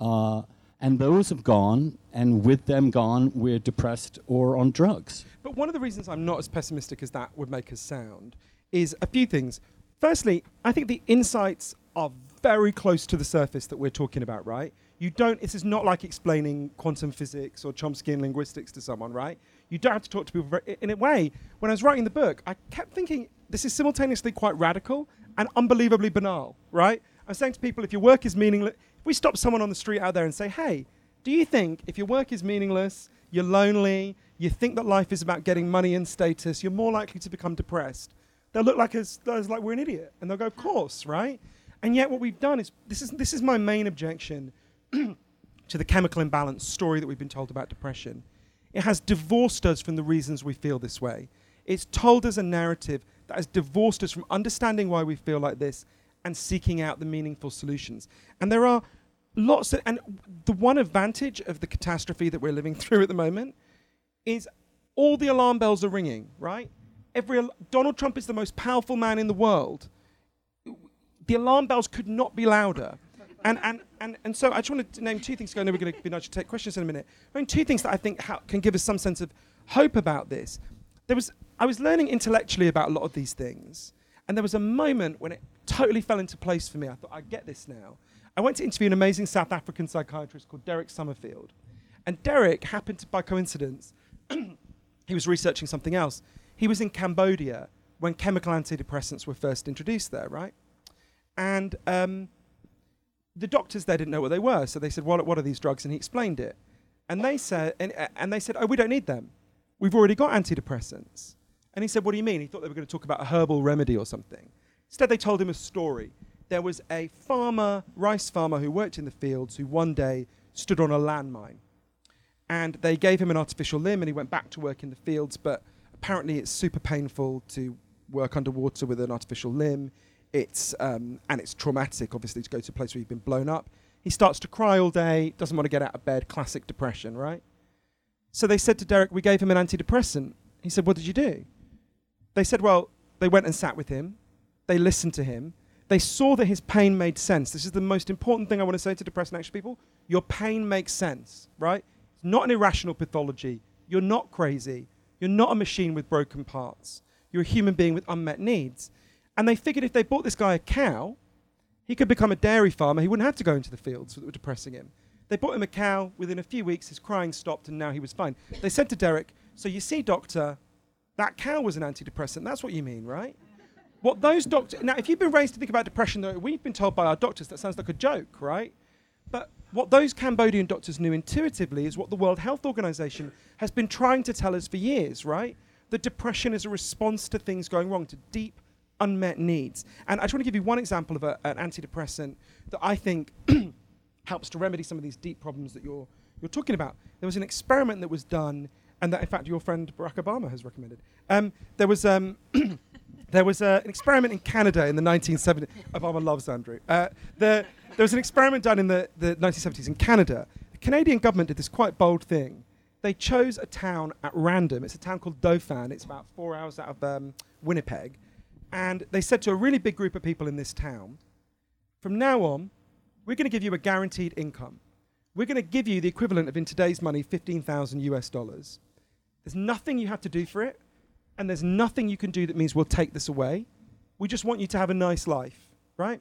Uh, and those have gone, and with them gone, we're depressed or on drugs. But one of the reasons I'm not as pessimistic as that would make us sound is a few things. Firstly, I think the insights are very close to the surface that we're talking about, right? You don't, this is not like explaining quantum physics or Chomsky and linguistics to someone, right? You don't have to talk to people. Very, in a way, when I was writing the book, I kept thinking this is simultaneously quite radical and unbelievably banal, right? I'm saying to people, if your work is meaningless, if we stop someone on the street out there and say, hey, do you think if your work is meaningless, you're lonely, you think that life is about getting money and status, you're more likely to become depressed? They'll look like us, like we're an idiot, and they'll go, of course, right? And yet, what we've done is this is this is my main objection to the chemical imbalance story that we've been told about depression. It has divorced us from the reasons we feel this way. It's told us a narrative that has divorced us from understanding why we feel like this and seeking out the meaningful solutions. And there are lots of, and the one advantage of the catastrophe that we're living through at the moment is all the alarm bells are ringing, right? Every al- Donald Trump is the most powerful man in the world. The alarm bells could not be louder. And, and, and, and so I just want to name two things. I know we're going to be nice to take questions in a minute. I mean, two things that I think ha- can give us some sense of hope about this. There was, I was learning intellectually about a lot of these things, and there was a moment when it totally fell into place for me. I thought, I get this now. I went to interview an amazing South African psychiatrist called Derek Summerfield. And Derek happened to, by coincidence, he was researching something else. He was in Cambodia when chemical antidepressants were first introduced there, right? And um, the doctors there didn't know what they were, so they said, "What, what are these drugs?" And he explained it. And they said, and, and they said, "Oh, we don't need them. We've already got antidepressants." And he said, "What do you mean?" He thought they were going to talk about a herbal remedy or something. Instead, they told him a story. There was a farmer, rice farmer, who worked in the fields, who one day stood on a landmine, and they gave him an artificial limb, and he went back to work in the fields. But apparently, it's super painful to work underwater with an artificial limb. It's um, and it's traumatic, obviously, to go to a place where you've been blown up. He starts to cry all day, doesn't want to get out of bed. Classic depression, right? So they said to Derek, "We gave him an antidepressant." He said, "What did you do?" They said, "Well, they went and sat with him. They listened to him. They saw that his pain made sense. This is the most important thing I want to say to depressed and anxious people. Your pain makes sense, right? It's not an irrational pathology. You're not crazy. You're not a machine with broken parts. You're a human being with unmet needs. And they figured if they bought this guy a cow, he could become a dairy farmer. He wouldn't have to go into the fields that were depressing him. They bought him a cow. Within a few weeks, his crying stopped, and now he was fine. They said to Derek, So you see, doctor, that cow was an antidepressant. That's what you mean, right? What those doctors. Now, if you've been raised to think about depression, though, we've been told by our doctors that sounds like a joke, right? But what those Cambodian doctors knew intuitively is what the World Health Organization has been trying to tell us for years, right? That depression is a response to things going wrong, to deep unmet needs. And I just want to give you one example of a, an antidepressant that I think helps to remedy some of these deep problems that you're, you're talking about. There was an experiment that was done, and that, in fact, your friend Barack Obama has recommended. Um, there was, um, there was uh, an experiment in Canada in the 1970s. Obama loves Andrew. Uh, the, there was an experiment done in the, the 1970s in Canada. The Canadian government did this quite bold thing. They chose a town at random. It's a town called Dauphin. It's about four hours out of um, Winnipeg and they said to a really big group of people in this town, from now on, we're going to give you a guaranteed income. We're going to give you the equivalent of, in today's money, 15,000 US dollars. There's nothing you have to do for it, and there's nothing you can do that means we'll take this away. We just want you to have a nice life, right?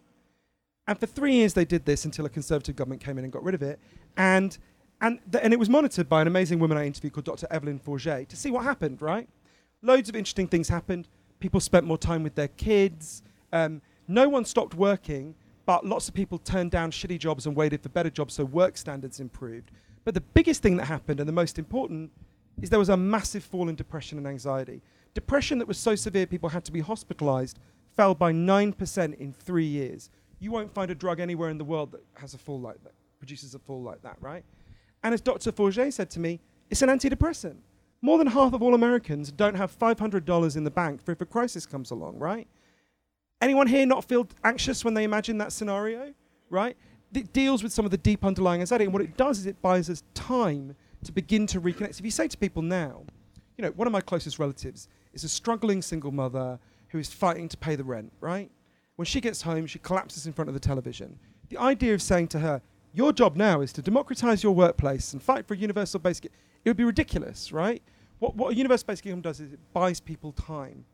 And for three years, they did this until a conservative government came in and got rid of it. And, and, and it was monitored by an amazing woman I interviewed called Dr. Evelyn Forget to see what happened, right? Loads of interesting things happened people spent more time with their kids. Um, no one stopped working, but lots of people turned down shitty jobs and waited for better jobs, so work standards improved. But the biggest thing that happened, and the most important, is there was a massive fall in depression and anxiety. Depression that was so severe people had to be hospitalized fell by 9% in three years. you won't find a drug anywhere in the world that has a fall like that, produces a fall like that, right? And as Dr. Forget said to me, it's an antidepressant. More than half of all Americans don't have $500 in the bank for if a crisis comes along, right? Anyone here not feel anxious when they imagine that scenario, right? It deals with some of the deep underlying anxiety, and what it does is it buys us time to begin to reconnect. If you say to people now, you know, one of my closest relatives is a struggling single mother who is fighting to pay the rent, right? When she gets home, she collapses in front of the television. The idea of saying to her, your job now is to democratize your workplace and fight for a universal basic, it would be ridiculous, right? What, what a universal basic income does is it buys people time.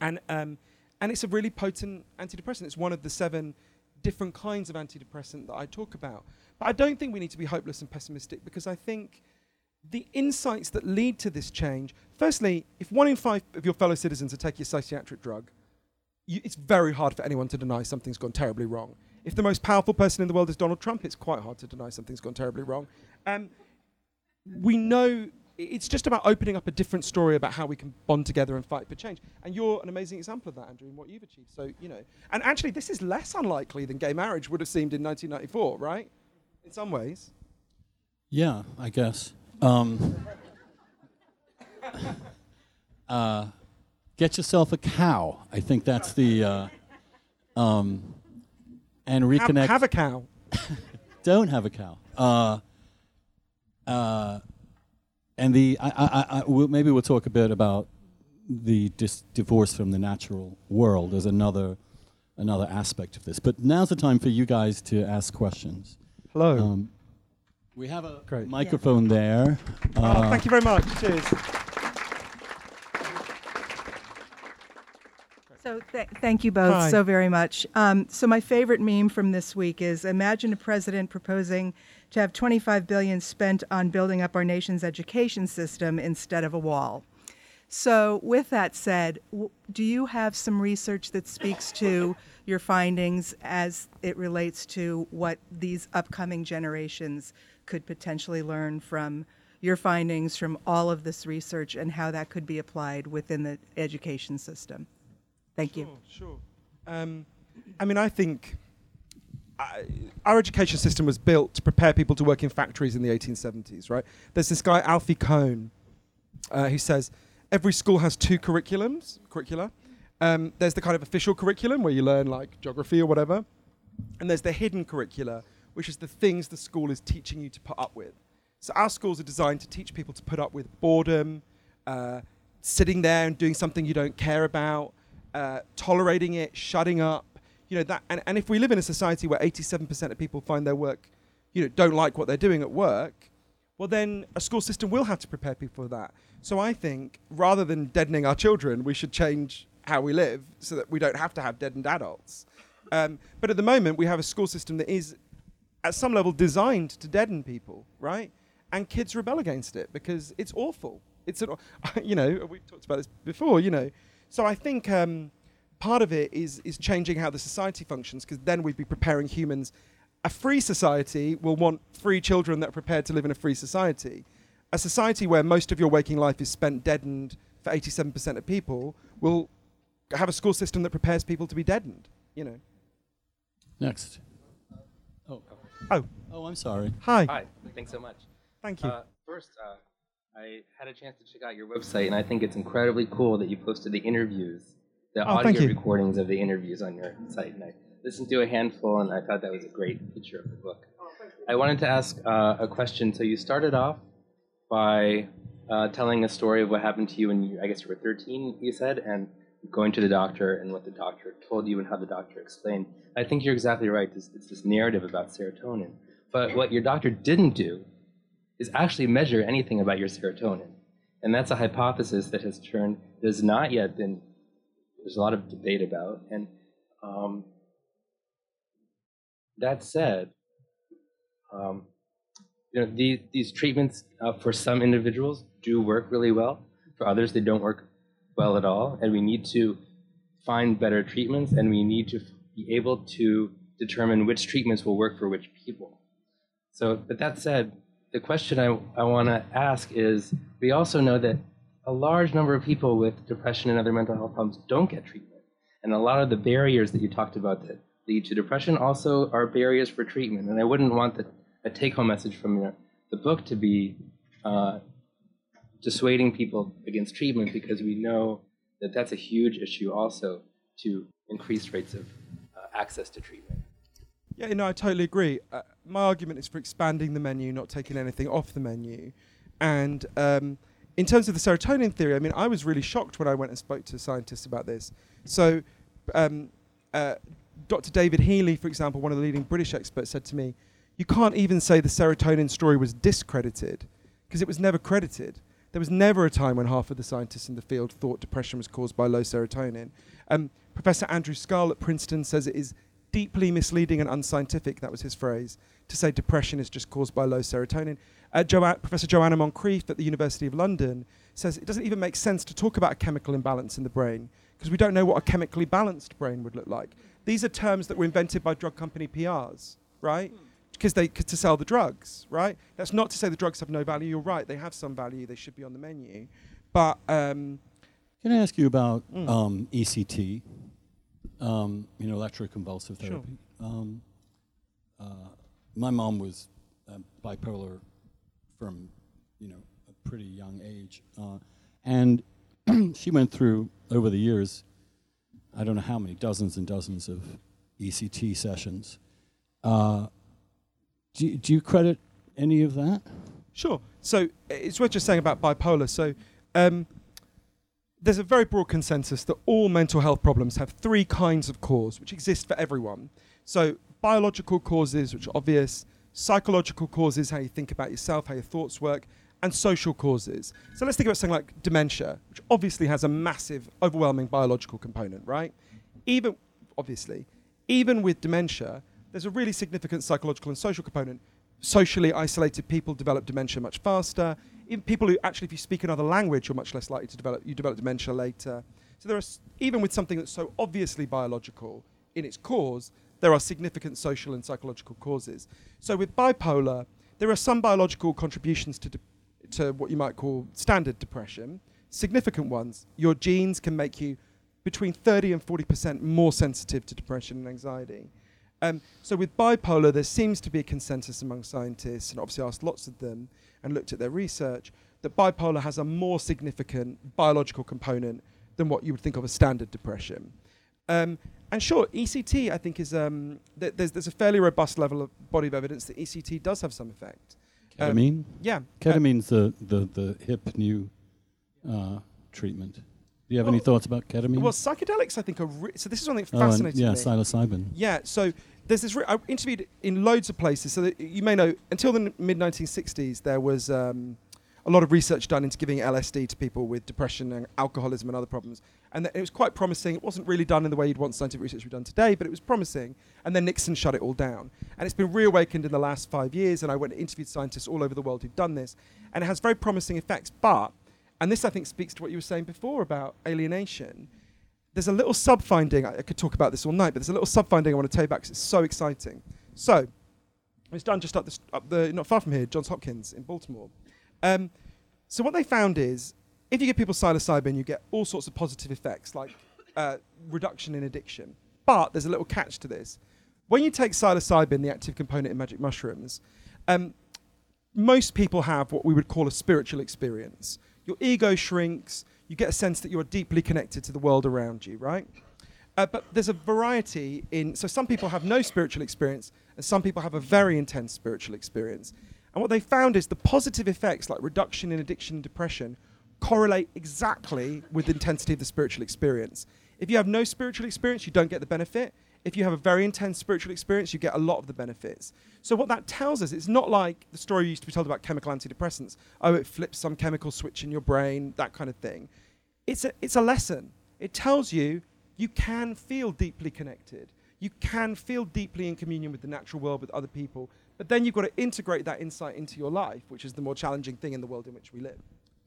And um, and it's a really potent antidepressant. It's one of the seven different kinds of antidepressant that I talk about. But I don't think we need to be hopeless and pessimistic because I think the insights that lead to this change firstly, if one in five of your fellow citizens are taking a psychiatric drug, you, it's very hard for anyone to deny something's gone terribly wrong. If the most powerful person in the world is Donald Trump, it's quite hard to deny something's gone terribly wrong. Um, we know it's just about opening up a different story about how we can bond together and fight for change. And you're an amazing example of that, Andrew, in what you've achieved. So, you know, and actually, this is less unlikely than gay marriage would have seemed in 1994, right? In some ways. Yeah, I guess. Um, uh, get yourself a cow. I think that's the. Uh, um, and reconnect. Have, have a cow. don't have a cow. Uh, uh, and the I, I, I, we'll, maybe we'll talk a bit about the dis- divorce from the natural world as another another aspect of this. But now's the time for you guys to ask questions. Hello. Um, we have a Great. microphone there. oh, Uh, thank you very much. Cheers. So th- thank you both Hi. so very much. Um, so my favorite meme from this week is: Imagine a president proposing to have 25 billion spent on building up our nation's education system instead of a wall. So, with that said, do you have some research that speaks to your findings as it relates to what these upcoming generations could potentially learn from your findings from all of this research and how that could be applied within the education system? Thank you. Sure, sure. Um, I mean, I think Our education system was built to prepare people to work in factories in the 1870s, right? There's this guy, Alfie Kohn, uh, who says every school has two curriculums, curricula. Um, there's the kind of official curriculum where you learn like geography or whatever, and there's the hidden curricula, which is the things the school is teaching you to put up with. So our schools are designed to teach people to put up with boredom, uh, sitting there and doing something you don't care about, uh, tolerating it, shutting up. You know that, and, and if we live in a society where 87% of people find their work, you know, don't like what they're doing at work, well then a school system will have to prepare people for that. So I think rather than deadening our children, we should change how we live so that we don't have to have deadened adults. Um, but at the moment, we have a school system that is, at some level, designed to deaden people, right? And kids rebel against it because it's awful. It's an, you know, we've talked about this before, you know. So I think um, part of it is is changing how the society functions because then we'd be preparing humans. A free society will want free children that are prepared to live in a free society. A society where most of your waking life is spent deadened for 87% of people will have a school system that prepares people to be deadened. You know. next. Oh. Oh, Oh, I'm sorry. hi. Hi, thanks so much. Thank you. Uh, first, uh, I had a chance to check out your website, and I think it's incredibly cool that you posted the interviews, the Oh, thank audio you. recordings of the interviews on your site. And I listened to a handful, and I thought that was a great feature of the book. I wanted to ask uh, a question. So you started off by uh, telling a story of what happened to you when you, I guess you were 13, you said, and going to the doctor and what the doctor told you and how the doctor explained. I think you're exactly right. It's, it's this narrative about serotonin. But what your doctor didn't do is actually measure anything about your serotonin. And that's a hypothesis that has turned, that has not yet been, there's a lot of debate about. And um, that said, um, you know, these, these treatments uh, for some individuals do work really well. For others, they don't work well at all. And we need to find better treatments and we need to be able to determine which treatments will work for which people. So, but that said, the question I, I want to ask is we also know that a large number of people with depression and other mental health problems don't get treatment. And a lot of the barriers that you talked about that lead to depression also are barriers for treatment. And I wouldn't want the, a take home message from the, the book to be uh, dissuading people against treatment because we know that that's a huge issue also to increased rates of uh, access to treatment. Yeah, no, I totally agree. Uh, my argument is for expanding the menu, not taking anything off the menu. And um, in terms of the serotonin theory, I mean, I was really shocked when I went and spoke to scientists about this. So, um, uh, Dr. David Healy, for example, one of the leading British experts, said to me, You can't even say the serotonin story was discredited because it was never credited. There was never a time when half of the scientists in the field thought depression was caused by low serotonin. Um, Professor Andrew Scull at Princeton says it is deeply misleading and unscientific, that was his phrase, to say depression is just caused by low serotonin. Uh, jo- Professor Joanna Moncrieff at the University of London says it doesn't even make sense to talk about a chemical imbalance in the brain because we don't know what a chemically balanced brain would look like. These are terms that were invented by drug company PRs, right? Because they to sell the drugs, right? That's not to say the drugs have no value. You're right; they have some value. They should be on the menu. But um, can I ask you about mm. um, ECT? Um, you know, electroconvulsive therapy. Sure. Um, uh, my mom was uh, bipolar from, you know, a pretty young age, uh, and she went through over the years, I don't know how many dozens and dozens of ECT sessions. Uh, do, do you credit any of that? Sure. So it's worth just saying about bipolar. So um, there's a very broad consensus that all mental health problems have three kinds of cause, which exist for everyone. So biological causes, which are obvious, psychological causes, how you think about yourself, how your thoughts work, and social causes. So let's think about something like dementia, which obviously has a massive, overwhelming biological component, right? Even, obviously, even with dementia, there's a really significant psychological and social component. Socially isolated people develop dementia much faster even people who actually, if you speak another language, you're much less likely to develop, you develop dementia later. So there are, even with something that's so obviously biological in its cause, there are significant social and psychological causes. So with bipolar, there are some biological contributions to, de- to what you might call standard depression, significant ones. Your genes can make you between 30 and 40% more sensitive to depression and anxiety. Um, so with bipolar, there seems to be a consensus among scientists, and obviously asked lots of them and looked at their research, that bipolar has a more significant biological component than what you would think of as standard depression. Um, and sure, ECT, I think, is um, th- there's there's a fairly robust level of body of evidence that ECT does have some effect. Ketamine. Um, yeah, ketamine's the, the the hip new uh, treatment. Do you have well, any thoughts about ketamine? Well, psychedelics, I think, are re- so. This is something oh, fascinating. yeah, me. psilocybin. Yeah, so there's this. Re- I interviewed in loads of places. So you may know, until the n- mid 1960s, there was um, a lot of research done into giving LSD to people with depression and alcoholism and other problems. And it was quite promising. It wasn't really done in the way you'd want scientific research to be done today, but it was promising. And then Nixon shut it all down. And it's been reawakened in the last five years. And I went and interviewed scientists all over the world who've done this. And it has very promising effects. But and this, I think, speaks to what you were saying before about alienation. There's a little sub finding, I, I could talk about this all night, but there's a little sub finding I want to tell you about because it's so exciting. So, it was done just up the, up the, not far from here, Johns Hopkins in Baltimore. Um, so, what they found is if you give people psilocybin, you get all sorts of positive effects like uh, reduction in addiction. But there's a little catch to this. When you take psilocybin, the active component in magic mushrooms, um, most people have what we would call a spiritual experience your ego shrinks, you get a sense that you're deeply connected to the world around you, right? Uh, but there's a variety in, so some people have no spiritual experience, and some people have a very intense spiritual experience. And what they found is the positive effects, like reduction in addiction and depression, correlate exactly with the intensity of the spiritual experience. If you have no spiritual experience, you don't get the benefit if you have a very intense spiritual experience, you get a lot of the benefits. So what that tells us, it's not like the story used to be told about chemical antidepressants. Oh, it flips some chemical switch in your brain, that kind of thing. It's a, it's a lesson. It tells you you can feel deeply connected. You can feel deeply in communion with the natural world, with other people. But then you've got to integrate that insight into your life, which is the more challenging thing in the world in which we live.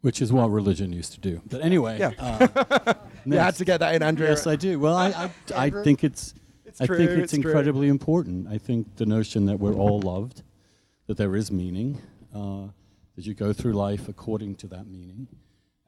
Which is what religion used to do. But anyway, yeah. uh, you had to get that in, Andrew. Yes, I do. Well, I, I, I think it's it's I true, think it's, it's incredibly true. important. I think the notion that we're all loved, that there is meaning, uh, that you go through life according to that meaning,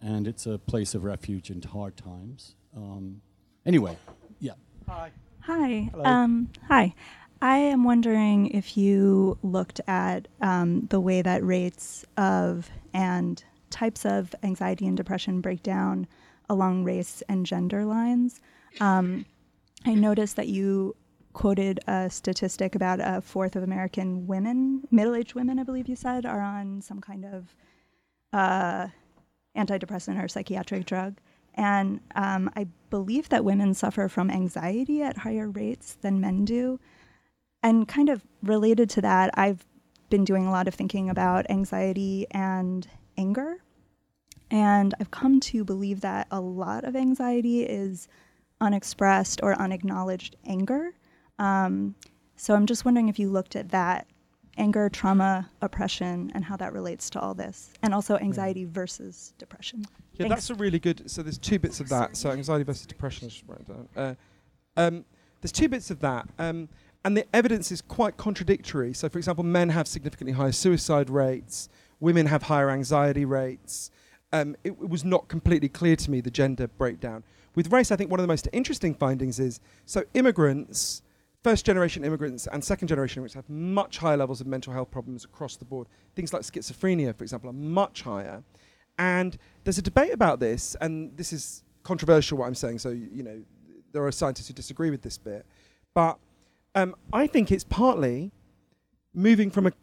and it's a place of refuge in hard times. Um, anyway, yeah. Hi. Hi. Hello. Um, hi. I am wondering if you looked at um, the way that rates of and types of anxiety and depression break down along race and gender lines. Um, I noticed that you quoted a statistic about a fourth of American women, middle aged women, I believe you said, are on some kind of uh, antidepressant or psychiatric drug. And um, I believe that women suffer from anxiety at higher rates than men do. And kind of related to that, I've been doing a lot of thinking about anxiety and anger. And I've come to believe that a lot of anxiety is unexpressed or unacknowledged anger. Um, so I'm just wondering if you looked at that anger, trauma, oppression, and how that relates to all this, and also anxiety versus depression. Yeah, Thanks. that's a really good. So there's two bits of that. So anxiety versus depression. I should write down. Uh, um, there's two bits of that, um, and the evidence is quite contradictory. So, for example, men have significantly higher suicide rates. Women have higher anxiety rates. Um, it, it was not completely clear to me the gender breakdown. With race, I think one of the most interesting findings is so immigrants, first generation immigrants and second generation immigrants have much higher levels of mental health problems across the board. Things like schizophrenia, for example, are much higher. And there's a debate about this, and this is controversial what I'm saying, so you know there are scientists who disagree with this bit. But um, I think it's partly moving from a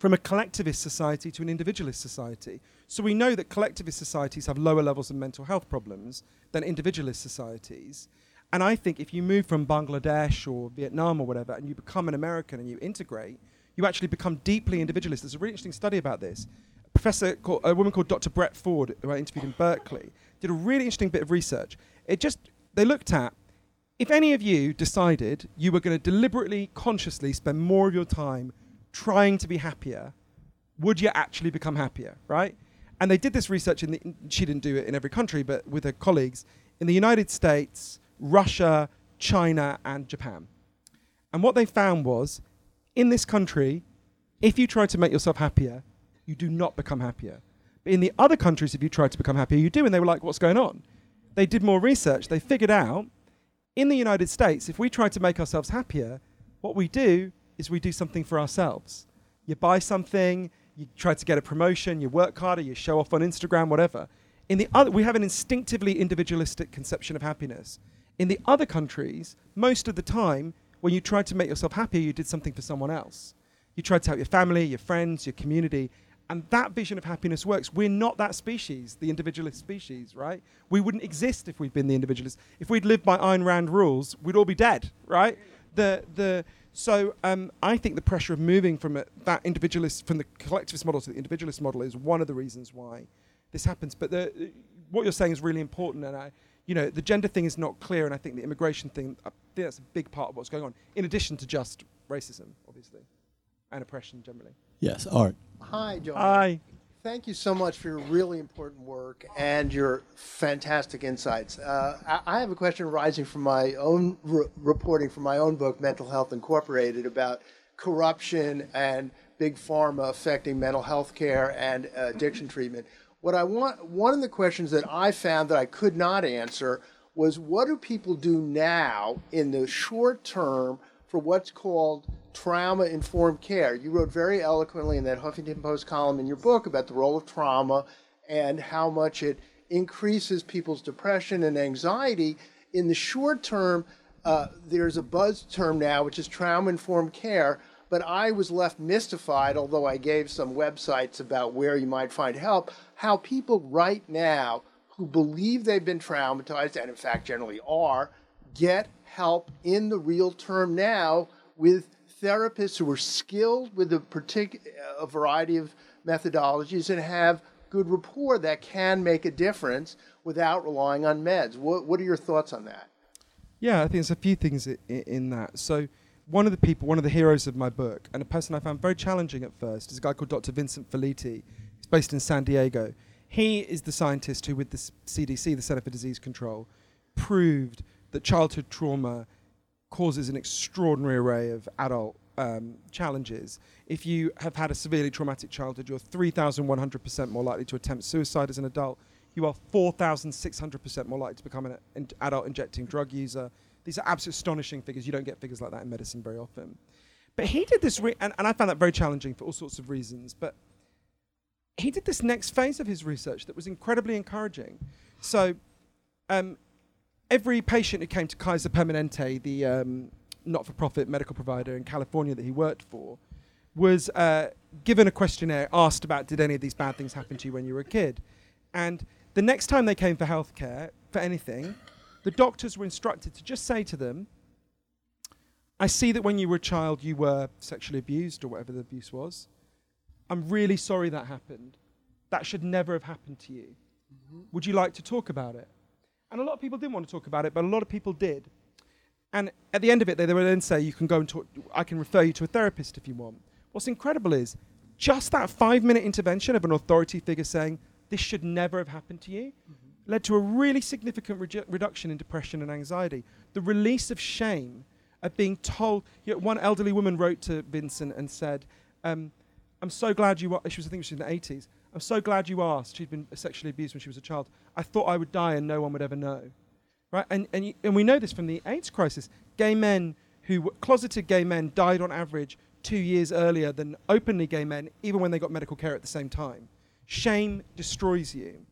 from a collectivist society to an individualist society. So we know that collectivist societies have lower levels of mental health problems than individualist societies. And I think if you move from Bangladesh or Vietnam or whatever and you become an American and you integrate, you actually become deeply individualist. There's a really interesting study about this. A professor, called, a woman called Dr. Brett Ford, who I interviewed in Berkeley, did a really interesting bit of research. It just, they looked at if any of you decided you were going to deliberately, consciously spend more of your time trying to be happier, would you actually become happier, right? And they did this research in the, she didn't do it in every country, but with her colleagues in the United States, Russia, China, and Japan. And what they found was in this country, if you try to make yourself happier, you do not become happier. But in the other countries, if you try to become happier, you do. And they were like, what's going on? They did more research. They figured out in the United States, if we try to make ourselves happier, what we do is we do something for ourselves. You buy something, you try to get a promotion, you work harder, you show off on Instagram, whatever. In the other, we have an instinctively individualistic conception of happiness. In the other countries, most of the time, when you tried to make yourself happier, you did something for someone else. You tried to help your family, your friends, your community, and that vision of happiness works. We're not that species, the individualist species, right? We wouldn't exist if we'd been the individualist. If we'd lived by Ayn Rand rules, we'd all be dead, right? The the so um, I think the pressure of moving from a, that individualist from the collectivist model to the individualist model is one of the reasons why this happens. But the, what you're saying is really important, and I, you know, the gender thing is not clear, and I think the immigration thing, I think that's a big part of what's going on, in addition to just racism, obviously, and oppression generally. Yes, Art. Hi, Johann. Hi. Thank you so much for your really important work and your fantastic insights. Uh, I, have a question arising from my own re- reporting from my own book, Mental Health Incorporated, about corruption and big pharma affecting mental health care and addiction treatment. What I want, one of the questions that I found that I could not answer was what do people do now in the short term for what's called trauma informed care. You wrote very eloquently in that Huffington Post column in your book about the role of trauma and how much it increases people's depression and anxiety. In the short term, uh, there's a buzz term now, which is trauma informed care. But I was left mystified, although I gave some websites about where you might find help, how people right now who believe they've been traumatized, and in fact generally are, get help in the real term now with therapists who are skilled with a particular a variety of methodologies and have good rapport that can make a difference without relying on meds. What, what are your thoughts on that? Yeah, I think there's a few things i- i- in that. So, one of the people, one of the heroes of my book, and a person I found very challenging at first, is a guy called Dr. Vincent Felitti. He's based in San Diego. He is the scientist who, with the CDC, the Center for Disease Control, proved that childhood trauma causes an extraordinary array of adult um, challenges. If you have had a severely traumatic childhood, you're 3,100% more likely to attempt suicide as an adult. You are 4,600% more likely to become an adult injecting drug user, These are absolutely astonishing figures. You don't get figures like that in medicine very often. But he did this, re- and, and I found that very challenging for all sorts of reasons. But he did this next phase of his research that was incredibly encouraging. So, um, every patient who came to Kaiser Permanente, the um, not-for-profit medical provider in California that he worked for, was uh, given a questionnaire, asked about did any of these bad things happen to you when you were a kid, and the next time they came for healthcare for anything, the doctors were instructed to just say to them, "I see that when you were a child you were sexually abused or whatever the abuse was. I'm really sorry that happened. That should never have happened to you. Would you like to talk about it?" And a lot of people didn't want to talk about it, but a lot of people did. And at the end of it, they, they would then say, You can go and talk, I can refer you to a therapist if you want. What's incredible is just that five minute intervention of an authority figure saying, This should never have happened to you, led to a really significant reju- reduction in depression and anxiety. The release of shame of being told. You know, one elderly woman wrote to Vincent and said, um, I'm so glad you. Wa-, she was, I think, she was in the 80s. I'm so glad you asked. She'd been sexually abused when she was a child. I thought I would die and no one would ever know. Right? And, and, and we know this from the AIDS crisis. Gay men who, closeted gay men, died on average two years earlier than openly gay men, even when they got medical care at the same time. Shame destroys you.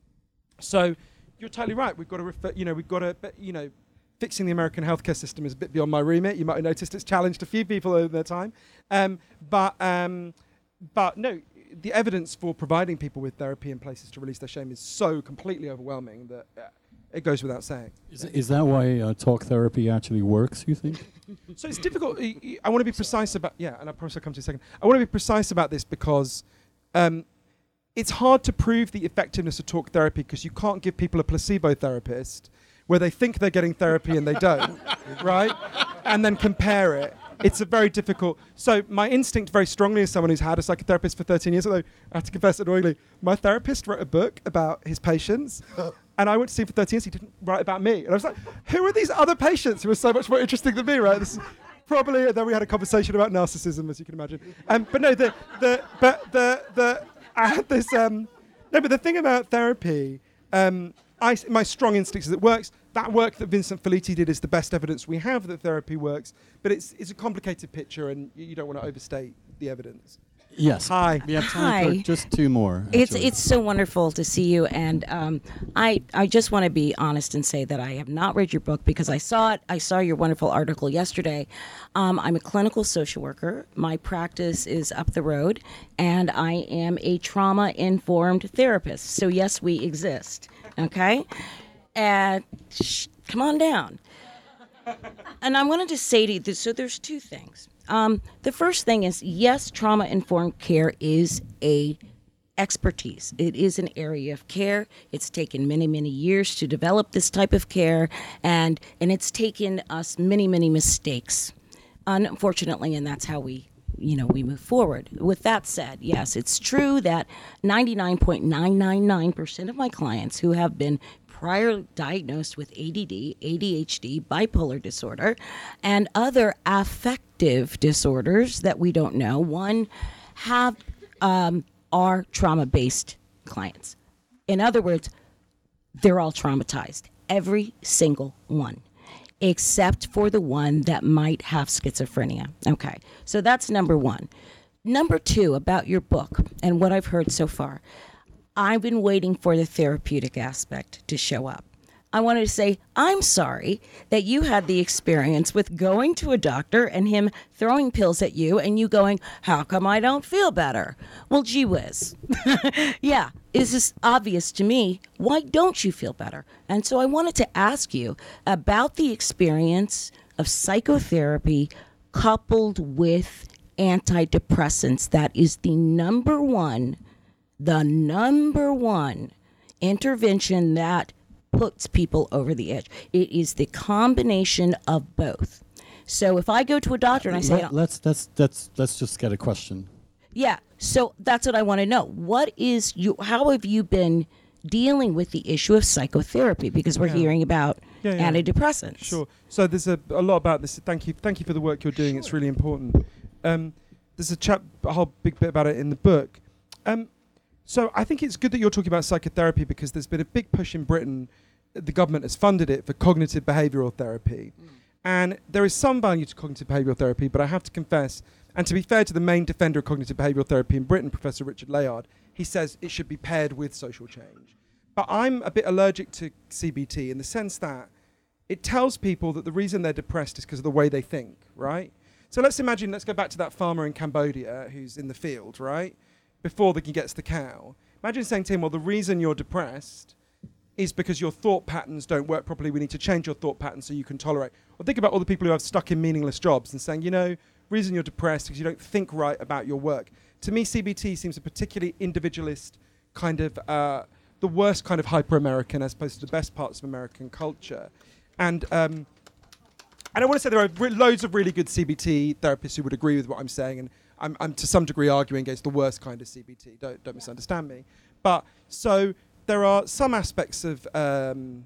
So you're totally right. We've got to refer, you know, we've got to, you know, fixing the American healthcare system is a bit beyond my remit. You might have noticed it's challenged a few people over their time. Um, but, um, but no, the evidence for providing people with therapy and places to release their shame is so completely overwhelming that uh, it goes without saying. Is, is that why uh, talk therapy actually works, you think? So it's difficult. y- I want to be precise about yeah, and I promise I'll come to you in a second. I want to be precise about this because um, it's hard to prove the effectiveness of talk therapy because you can't give people a placebo therapist where they think they're getting therapy and they don't, right? And then compare it. It's a very difficult. So my instinct, very strongly, as someone who's had a psychotherapist for 13 years, although I have to confess annoyingly, my therapist wrote a book about his patients, and I went to see him for 13 years. He didn't write about me, and I was like, who are these other patients who are so much more interesting than me, right? This is probably. And then we had a conversation about narcissism, as you can imagine. Um, but no, the the but the the I had this. Um, no, but the thing about therapy, um, I, my strong instinct is it works. That work that Vincent Felitti did is the best evidence we have that therapy works. But it's it's a complicated picture, and you, you don't want to overstate the evidence. Yes. Hi. We have time Hi. for just two more. It's it's so wonderful to see you, and um, I I just want to be honest and say that I have not read your book because I saw it. I saw your wonderful article yesterday. Um, I'm a clinical social worker. My practice is up the road, and I am a trauma informed therapist. So yes, we exist. Okay, and sh- come on down. And I wanted to say to you, so there's two things. Um, the first thing is, yes, trauma informed care is a expertise. It is an area of care. It's taken many, many years to develop this type of care, and and it's taken us many, many mistakes, unfortunately, and that's how we. You know, we move forward. With that said, yes, it's true that 99.999% of my clients who have been prior diagnosed with ADD, ADHD, bipolar disorder, and other affective disorders that we don't know. One have um, are trauma based clients. In other words, they're all traumatized, every single one, except for the one that might have schizophrenia. Okay, so that's number one. Number two, about your book and what I've heard so far. I've been waiting for the therapeutic aspect to show up. I wanted to say, I'm sorry that you had the experience with going to a doctor and him throwing pills at you and you going, How come I don't feel better? Well, gee whiz. yeah, it's just obvious to me. Why don't you feel better? And so I wanted to ask you about the experience of psychotherapy coupled with antidepressants. That is the number one the number one intervention that puts people over the edge. It is the combination of both. So if I go to a doctor and I say, Let, let's let's let's let's just get a question. yeah, so that's what I want to know. What is you? How have you been dealing with the issue of psychotherapy? Because we're Yeah. hearing about Yeah, yeah. antidepressants. Sure. So there's a, a lot about this. Thank you. Thank you for the work you're doing. It's really important. Um, there's a chap, a whole big bit about it in the book. Um, so I think it's good that you're talking about psychotherapy because there's been a big push in Britain. The government has funded it for cognitive behavioural therapy, hmm. And there is some value to cognitive behavioral therapy, but I have to confess, and to be fair to the main defender of cognitive behavioral therapy in Britain, Professor Richard Layard, he says it should be paired with social change. But I'm a bit allergic to CBT in the sense that it tells people that the reason they're depressed is because of the way they think, right? So let's imagine, let's go back to that farmer in Cambodia who's in the field, right? Before he gets the cow. Imagine saying to him, well, the reason you're depressed is because your thought patterns don't work properly. We need to change your thought patterns so you can tolerate. Or think about all the people who have stuck in meaningless jobs and saying, you know, reason you're depressed because you don't think right about your work. To me, CBT seems a particularly individualist kind of, uh, the worst kind of hyper American as opposed to the best parts of American culture. And um, and I want to say there are re- loads of really good CBT therapists who would agree with what I'm saying, and I'm, I'm to some degree arguing against the worst kind of CBT. Don't don't misunderstand me. But so there are some aspects of um,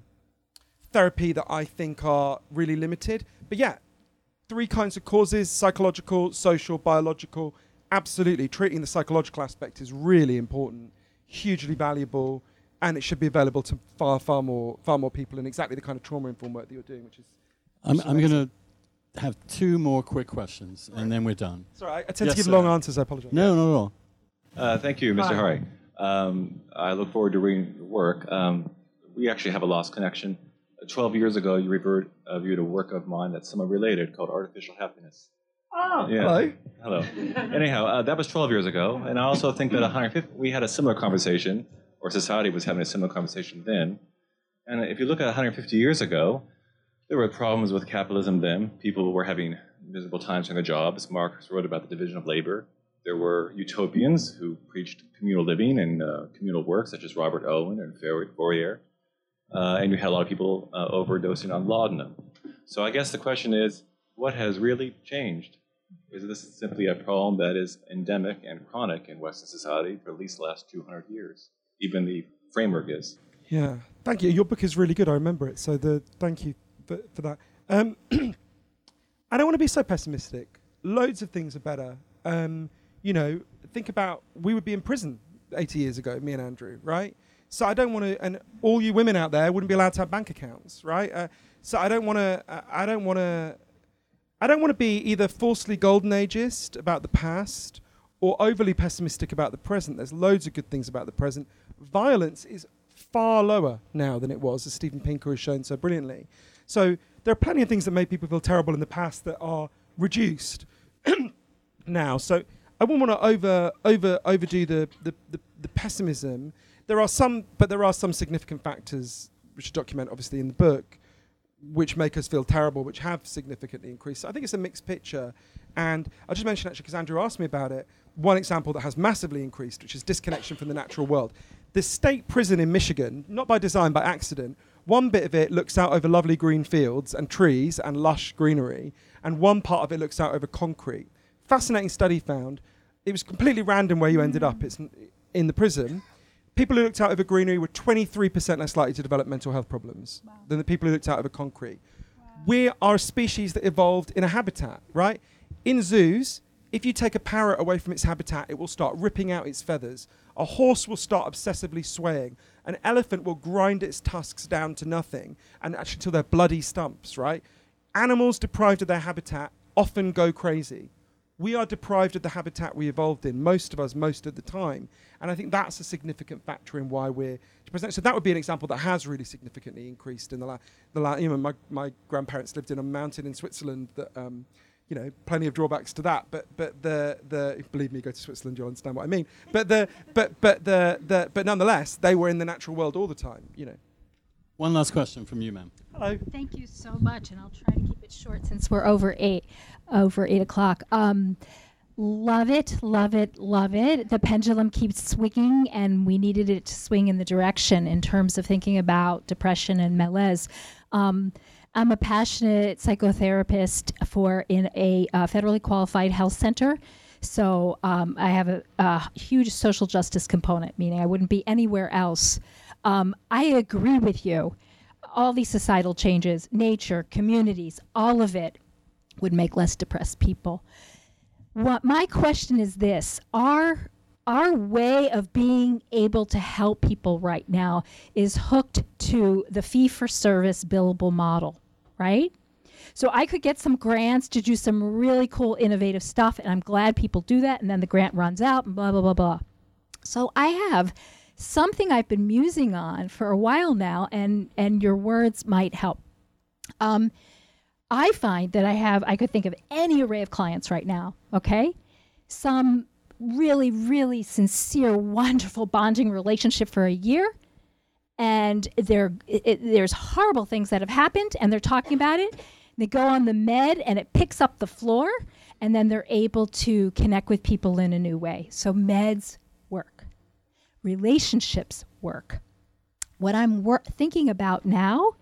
therapy that I think are really limited. But yeah, three kinds of causes: psychological, social, biological. Absolutely, treating the psychological aspect is really important, hugely valuable and it should be available to far, far more, far more people and exactly the kind of trauma-informed work that you're doing, which is. I'm, I'm going to have two more quick questions, right. and then we're done. Sorry, I, I tend yes, to give sir. long answers. I apologize. No, no, no. Uh, thank you, Mr. Hi. Hari. Um, I look forward to reading your work. Um, we actually have a lost connection. Uh, Twelve years ago, you reviewed, uh, viewed a work of mine that's somewhat related called Artificial Happiness. Oh, yeah. hello. Hello. Anyhow, uh, that was 12 years ago, and I also think that 150, we had a similar conversation or society was having a similar conversation then. And if you look at 150 years ago, there were problems with capitalism then. People were having miserable times in their jobs. Marx wrote about the division of labor. There were utopians who preached communal living and uh, communal work, such as Robert Owen and Fourier. Uh, and you had a lot of people uh, overdosing on laudanum. So I guess the question is, what has really changed? Is this simply a problem that is endemic and chronic in Western society for at least the last 200 years? even the framework is. Yeah, thank you. Your book is really good. I remember it. So the thank you for, for that. Um, I don't want to be so pessimistic. Loads of things are better. Um, you know, think about we would be in prison 80 years ago, me and Andrew, right? So I don't want to, and all you women out there wouldn't be allowed to have bank accounts, right? Uh, so I don't want to, I don't want to, I don't want to be either falsely golden ageist about the past or overly pessimistic about the present. There's loads of good things about the present violence is far lower now than it was, as Steven Pinker has shown so brilliantly. So there are plenty of things that made people feel terrible in the past that are reduced now. So I wouldn't want to over over overdo the, the, the, the, pessimism. There are some, but there are some significant factors which are document obviously in the book, which make us feel terrible, which have significantly increased. So I think it's a mixed picture. And I'll just mention actually because Andrew asked me about it. One example that has massively increased, which is disconnection from the natural world. The state prison in Michigan, not by design, by accident, one bit of it looks out over lovely green fields and trees and lush greenery, and one part of it looks out over concrete. Fascinating study found. It was completely random where you ended up. It's in the prison. People who looked out over greenery were 23% less likely to develop mental health problems wow. than the people who looked out over concrete. Wow. We are a species that evolved in a habitat, right? In zoos, if you take a parrot away from its habitat, it will start ripping out its feathers. A horse will start obsessively swaying. An elephant will grind its tusks down to nothing and actually till they're bloody stumps, right? Animals deprived of their habitat often go crazy. We are deprived of the habitat we evolved in, most of us, most of the time. And I think that's a significant factor in why we're present. So that would be an example that has really significantly increased in the last, the la- you know, my, my grandparents lived in a mountain in Switzerland that, um, you know, plenty of drawbacks to that. But but the the believe me, go to Switzerland, you'll understand what I mean. But the but but the the but nonetheless, they were in the natural world all the time. You know. One last question from you, ma'am. Hello. Thank you so much, and I'll try to keep it short since we're over eight over eight o'clock. Um, love it, love it, love it. The pendulum keeps swinging, and we needed it to swing in the direction in terms of thinking about depression and malaise. Um, I'm a passionate psychotherapist for in a uh, federally qualified health center. So um, I have a, a, huge social justice component, meaning I wouldn't be anywhere else. Um, I agree with you. All these societal changes, nature, communities, all of it would make less depressed people. What my question is this: Our our way of being able to help people right now is hooked to the fee for service billable model right? So I could get some grants to do some really cool, innovative stuff, and I'm glad people do that. And then the grant runs out, and blah, blah, blah, blah. So I have something I've been musing on for a while now, and, and your words might help. Um, I find that I have, I could think of any array of clients right now, okay? Some really, really sincere, wonderful bonding relationship for a year. And there's horrible things that have happened, and they're talking about it. They go on the med, and it picks up the floor, and then they're able to connect with people in a new way. So meds work, relationships work. What I'm wor- thinking about now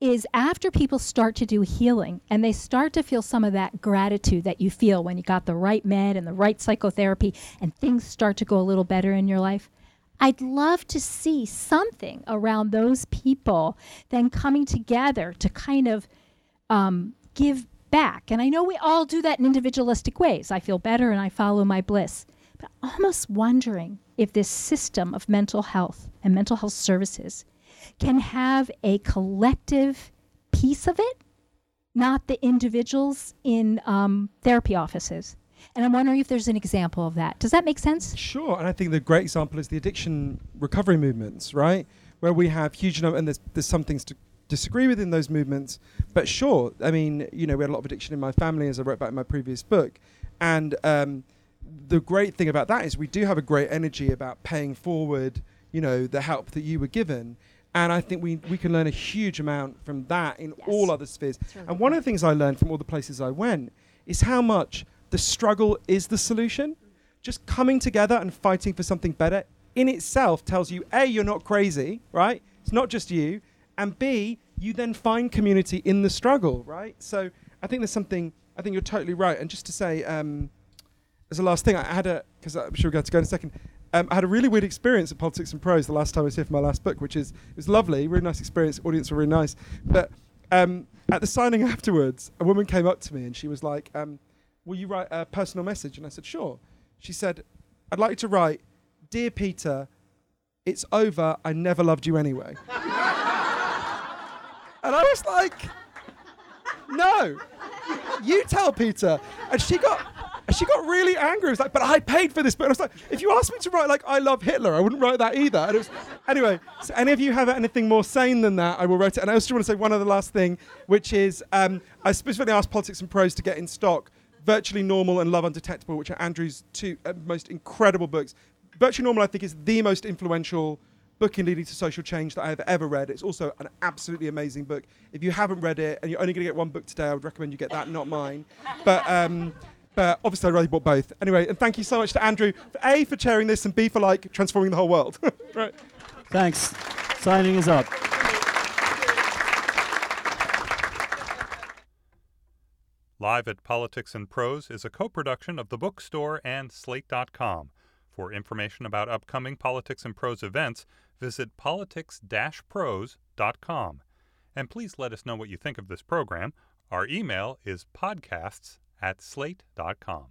is after people start to do healing and they start to feel some of that gratitude that you feel when you got the right med and the right psychotherapy and things start to go a little better in your life. I'd love to see something around those people then coming together to kind of um, give back. And I know we all do that in individualistic ways. I feel better and I follow my bliss. But almost wondering if this system of mental health and mental health services can have a collective piece of it, not the individuals in um, therapy offices. And I'm wondering if there's an example of that. Does that make sense? Sure. And I think the great example is the addiction recovery movements, right? Where we have huge number, and there's, there's some things to disagree with in those movements. But sure, I mean, you know, we had a lot of addiction in my family, as I wrote about in my previous book. And um, the great thing about that is we do have a great energy about paying forward, you know, the help that you were given. And I think we, we can learn a huge amount from that in yes. all other spheres. Really and one of the things I learned from all the places I went is how much the struggle is the solution. Just coming together and fighting for something better in itself tells you A, you're not crazy, right? It's not just you. And B, you then find community in the struggle, right? So I think there's something, I think you're totally right. And just to say, um, as a last thing, I had a, because I'm sure we're going to go in a second, um, I had a really weird experience at Politics and Prose the last time I was here for my last book, which is it was lovely, really nice experience. Audience were really nice, but um, at the signing afterwards, a woman came up to me and she was like, um, "Will you write a personal message?" And I said, "Sure." She said, "I'd like you to write, dear Peter, it's over. I never loved you anyway." and I was like, "No, you tell Peter." And she got she got really angry. It was like, but I paid for this book. And I was like, if you asked me to write like I love Hitler, I wouldn't write that either. And it was anyway. So any of you have anything more sane than that, I will write it. And I also want to say one other last thing, which is um, I specifically asked Politics and Prose to get in stock Virtually Normal and Love Undetectable, which are Andrew's two uh, most incredible books. Virtually Normal, I think, is the most influential book in leading to social change that I have ever read. It's also an absolutely amazing book. If you haven't read it and you're only going to get one book today, I would recommend you get that, not mine. But um, but obviously, I really bought both. Anyway, and thank you so much to Andrew, for A, for chairing this, and B, for like transforming the whole world. right. Thanks. Signing is up. Live at Politics and Prose is a co production of the bookstore and Slate.com. For information about upcoming Politics and Prose events, visit politics prose.com. And please let us know what you think of this program. Our email is podcasts at slate.com.